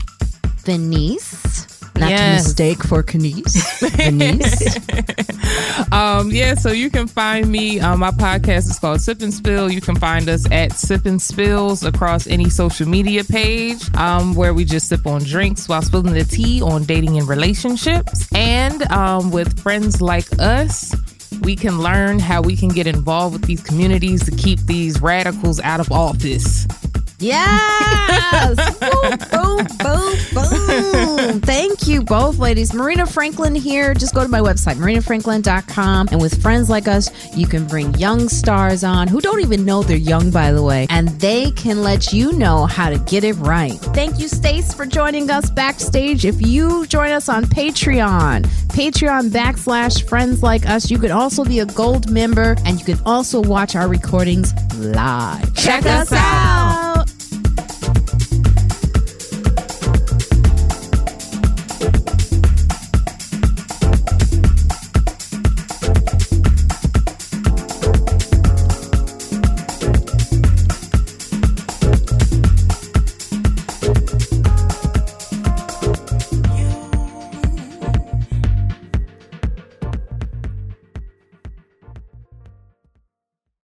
Speaker 1: Veniece. Not yes. to mistake for Kenice.
Speaker 2: um, yeah, so you can find me. Um, my podcast is called Sip and Spill. You can find us at Sip and Spills across any social media page um, where we just sip on drinks while spilling the tea on dating and relationships. And um, with friends like us, we can learn how we can get involved with these communities to keep these radicals out of office.
Speaker 1: Yes. boom, boom, boom, boom. Thank you both, ladies. Marina Franklin here. Just go to my website, marinafranklin.com. And with friends like us, you can bring young stars on who don't even know they're young, by the way, and they can let you know how to get it right. Thank you, Stace, for joining us backstage. If you join us on Patreon, Patreon backslash friends like us, you could also be a gold member and you can also watch our recordings live.
Speaker 4: Check us out.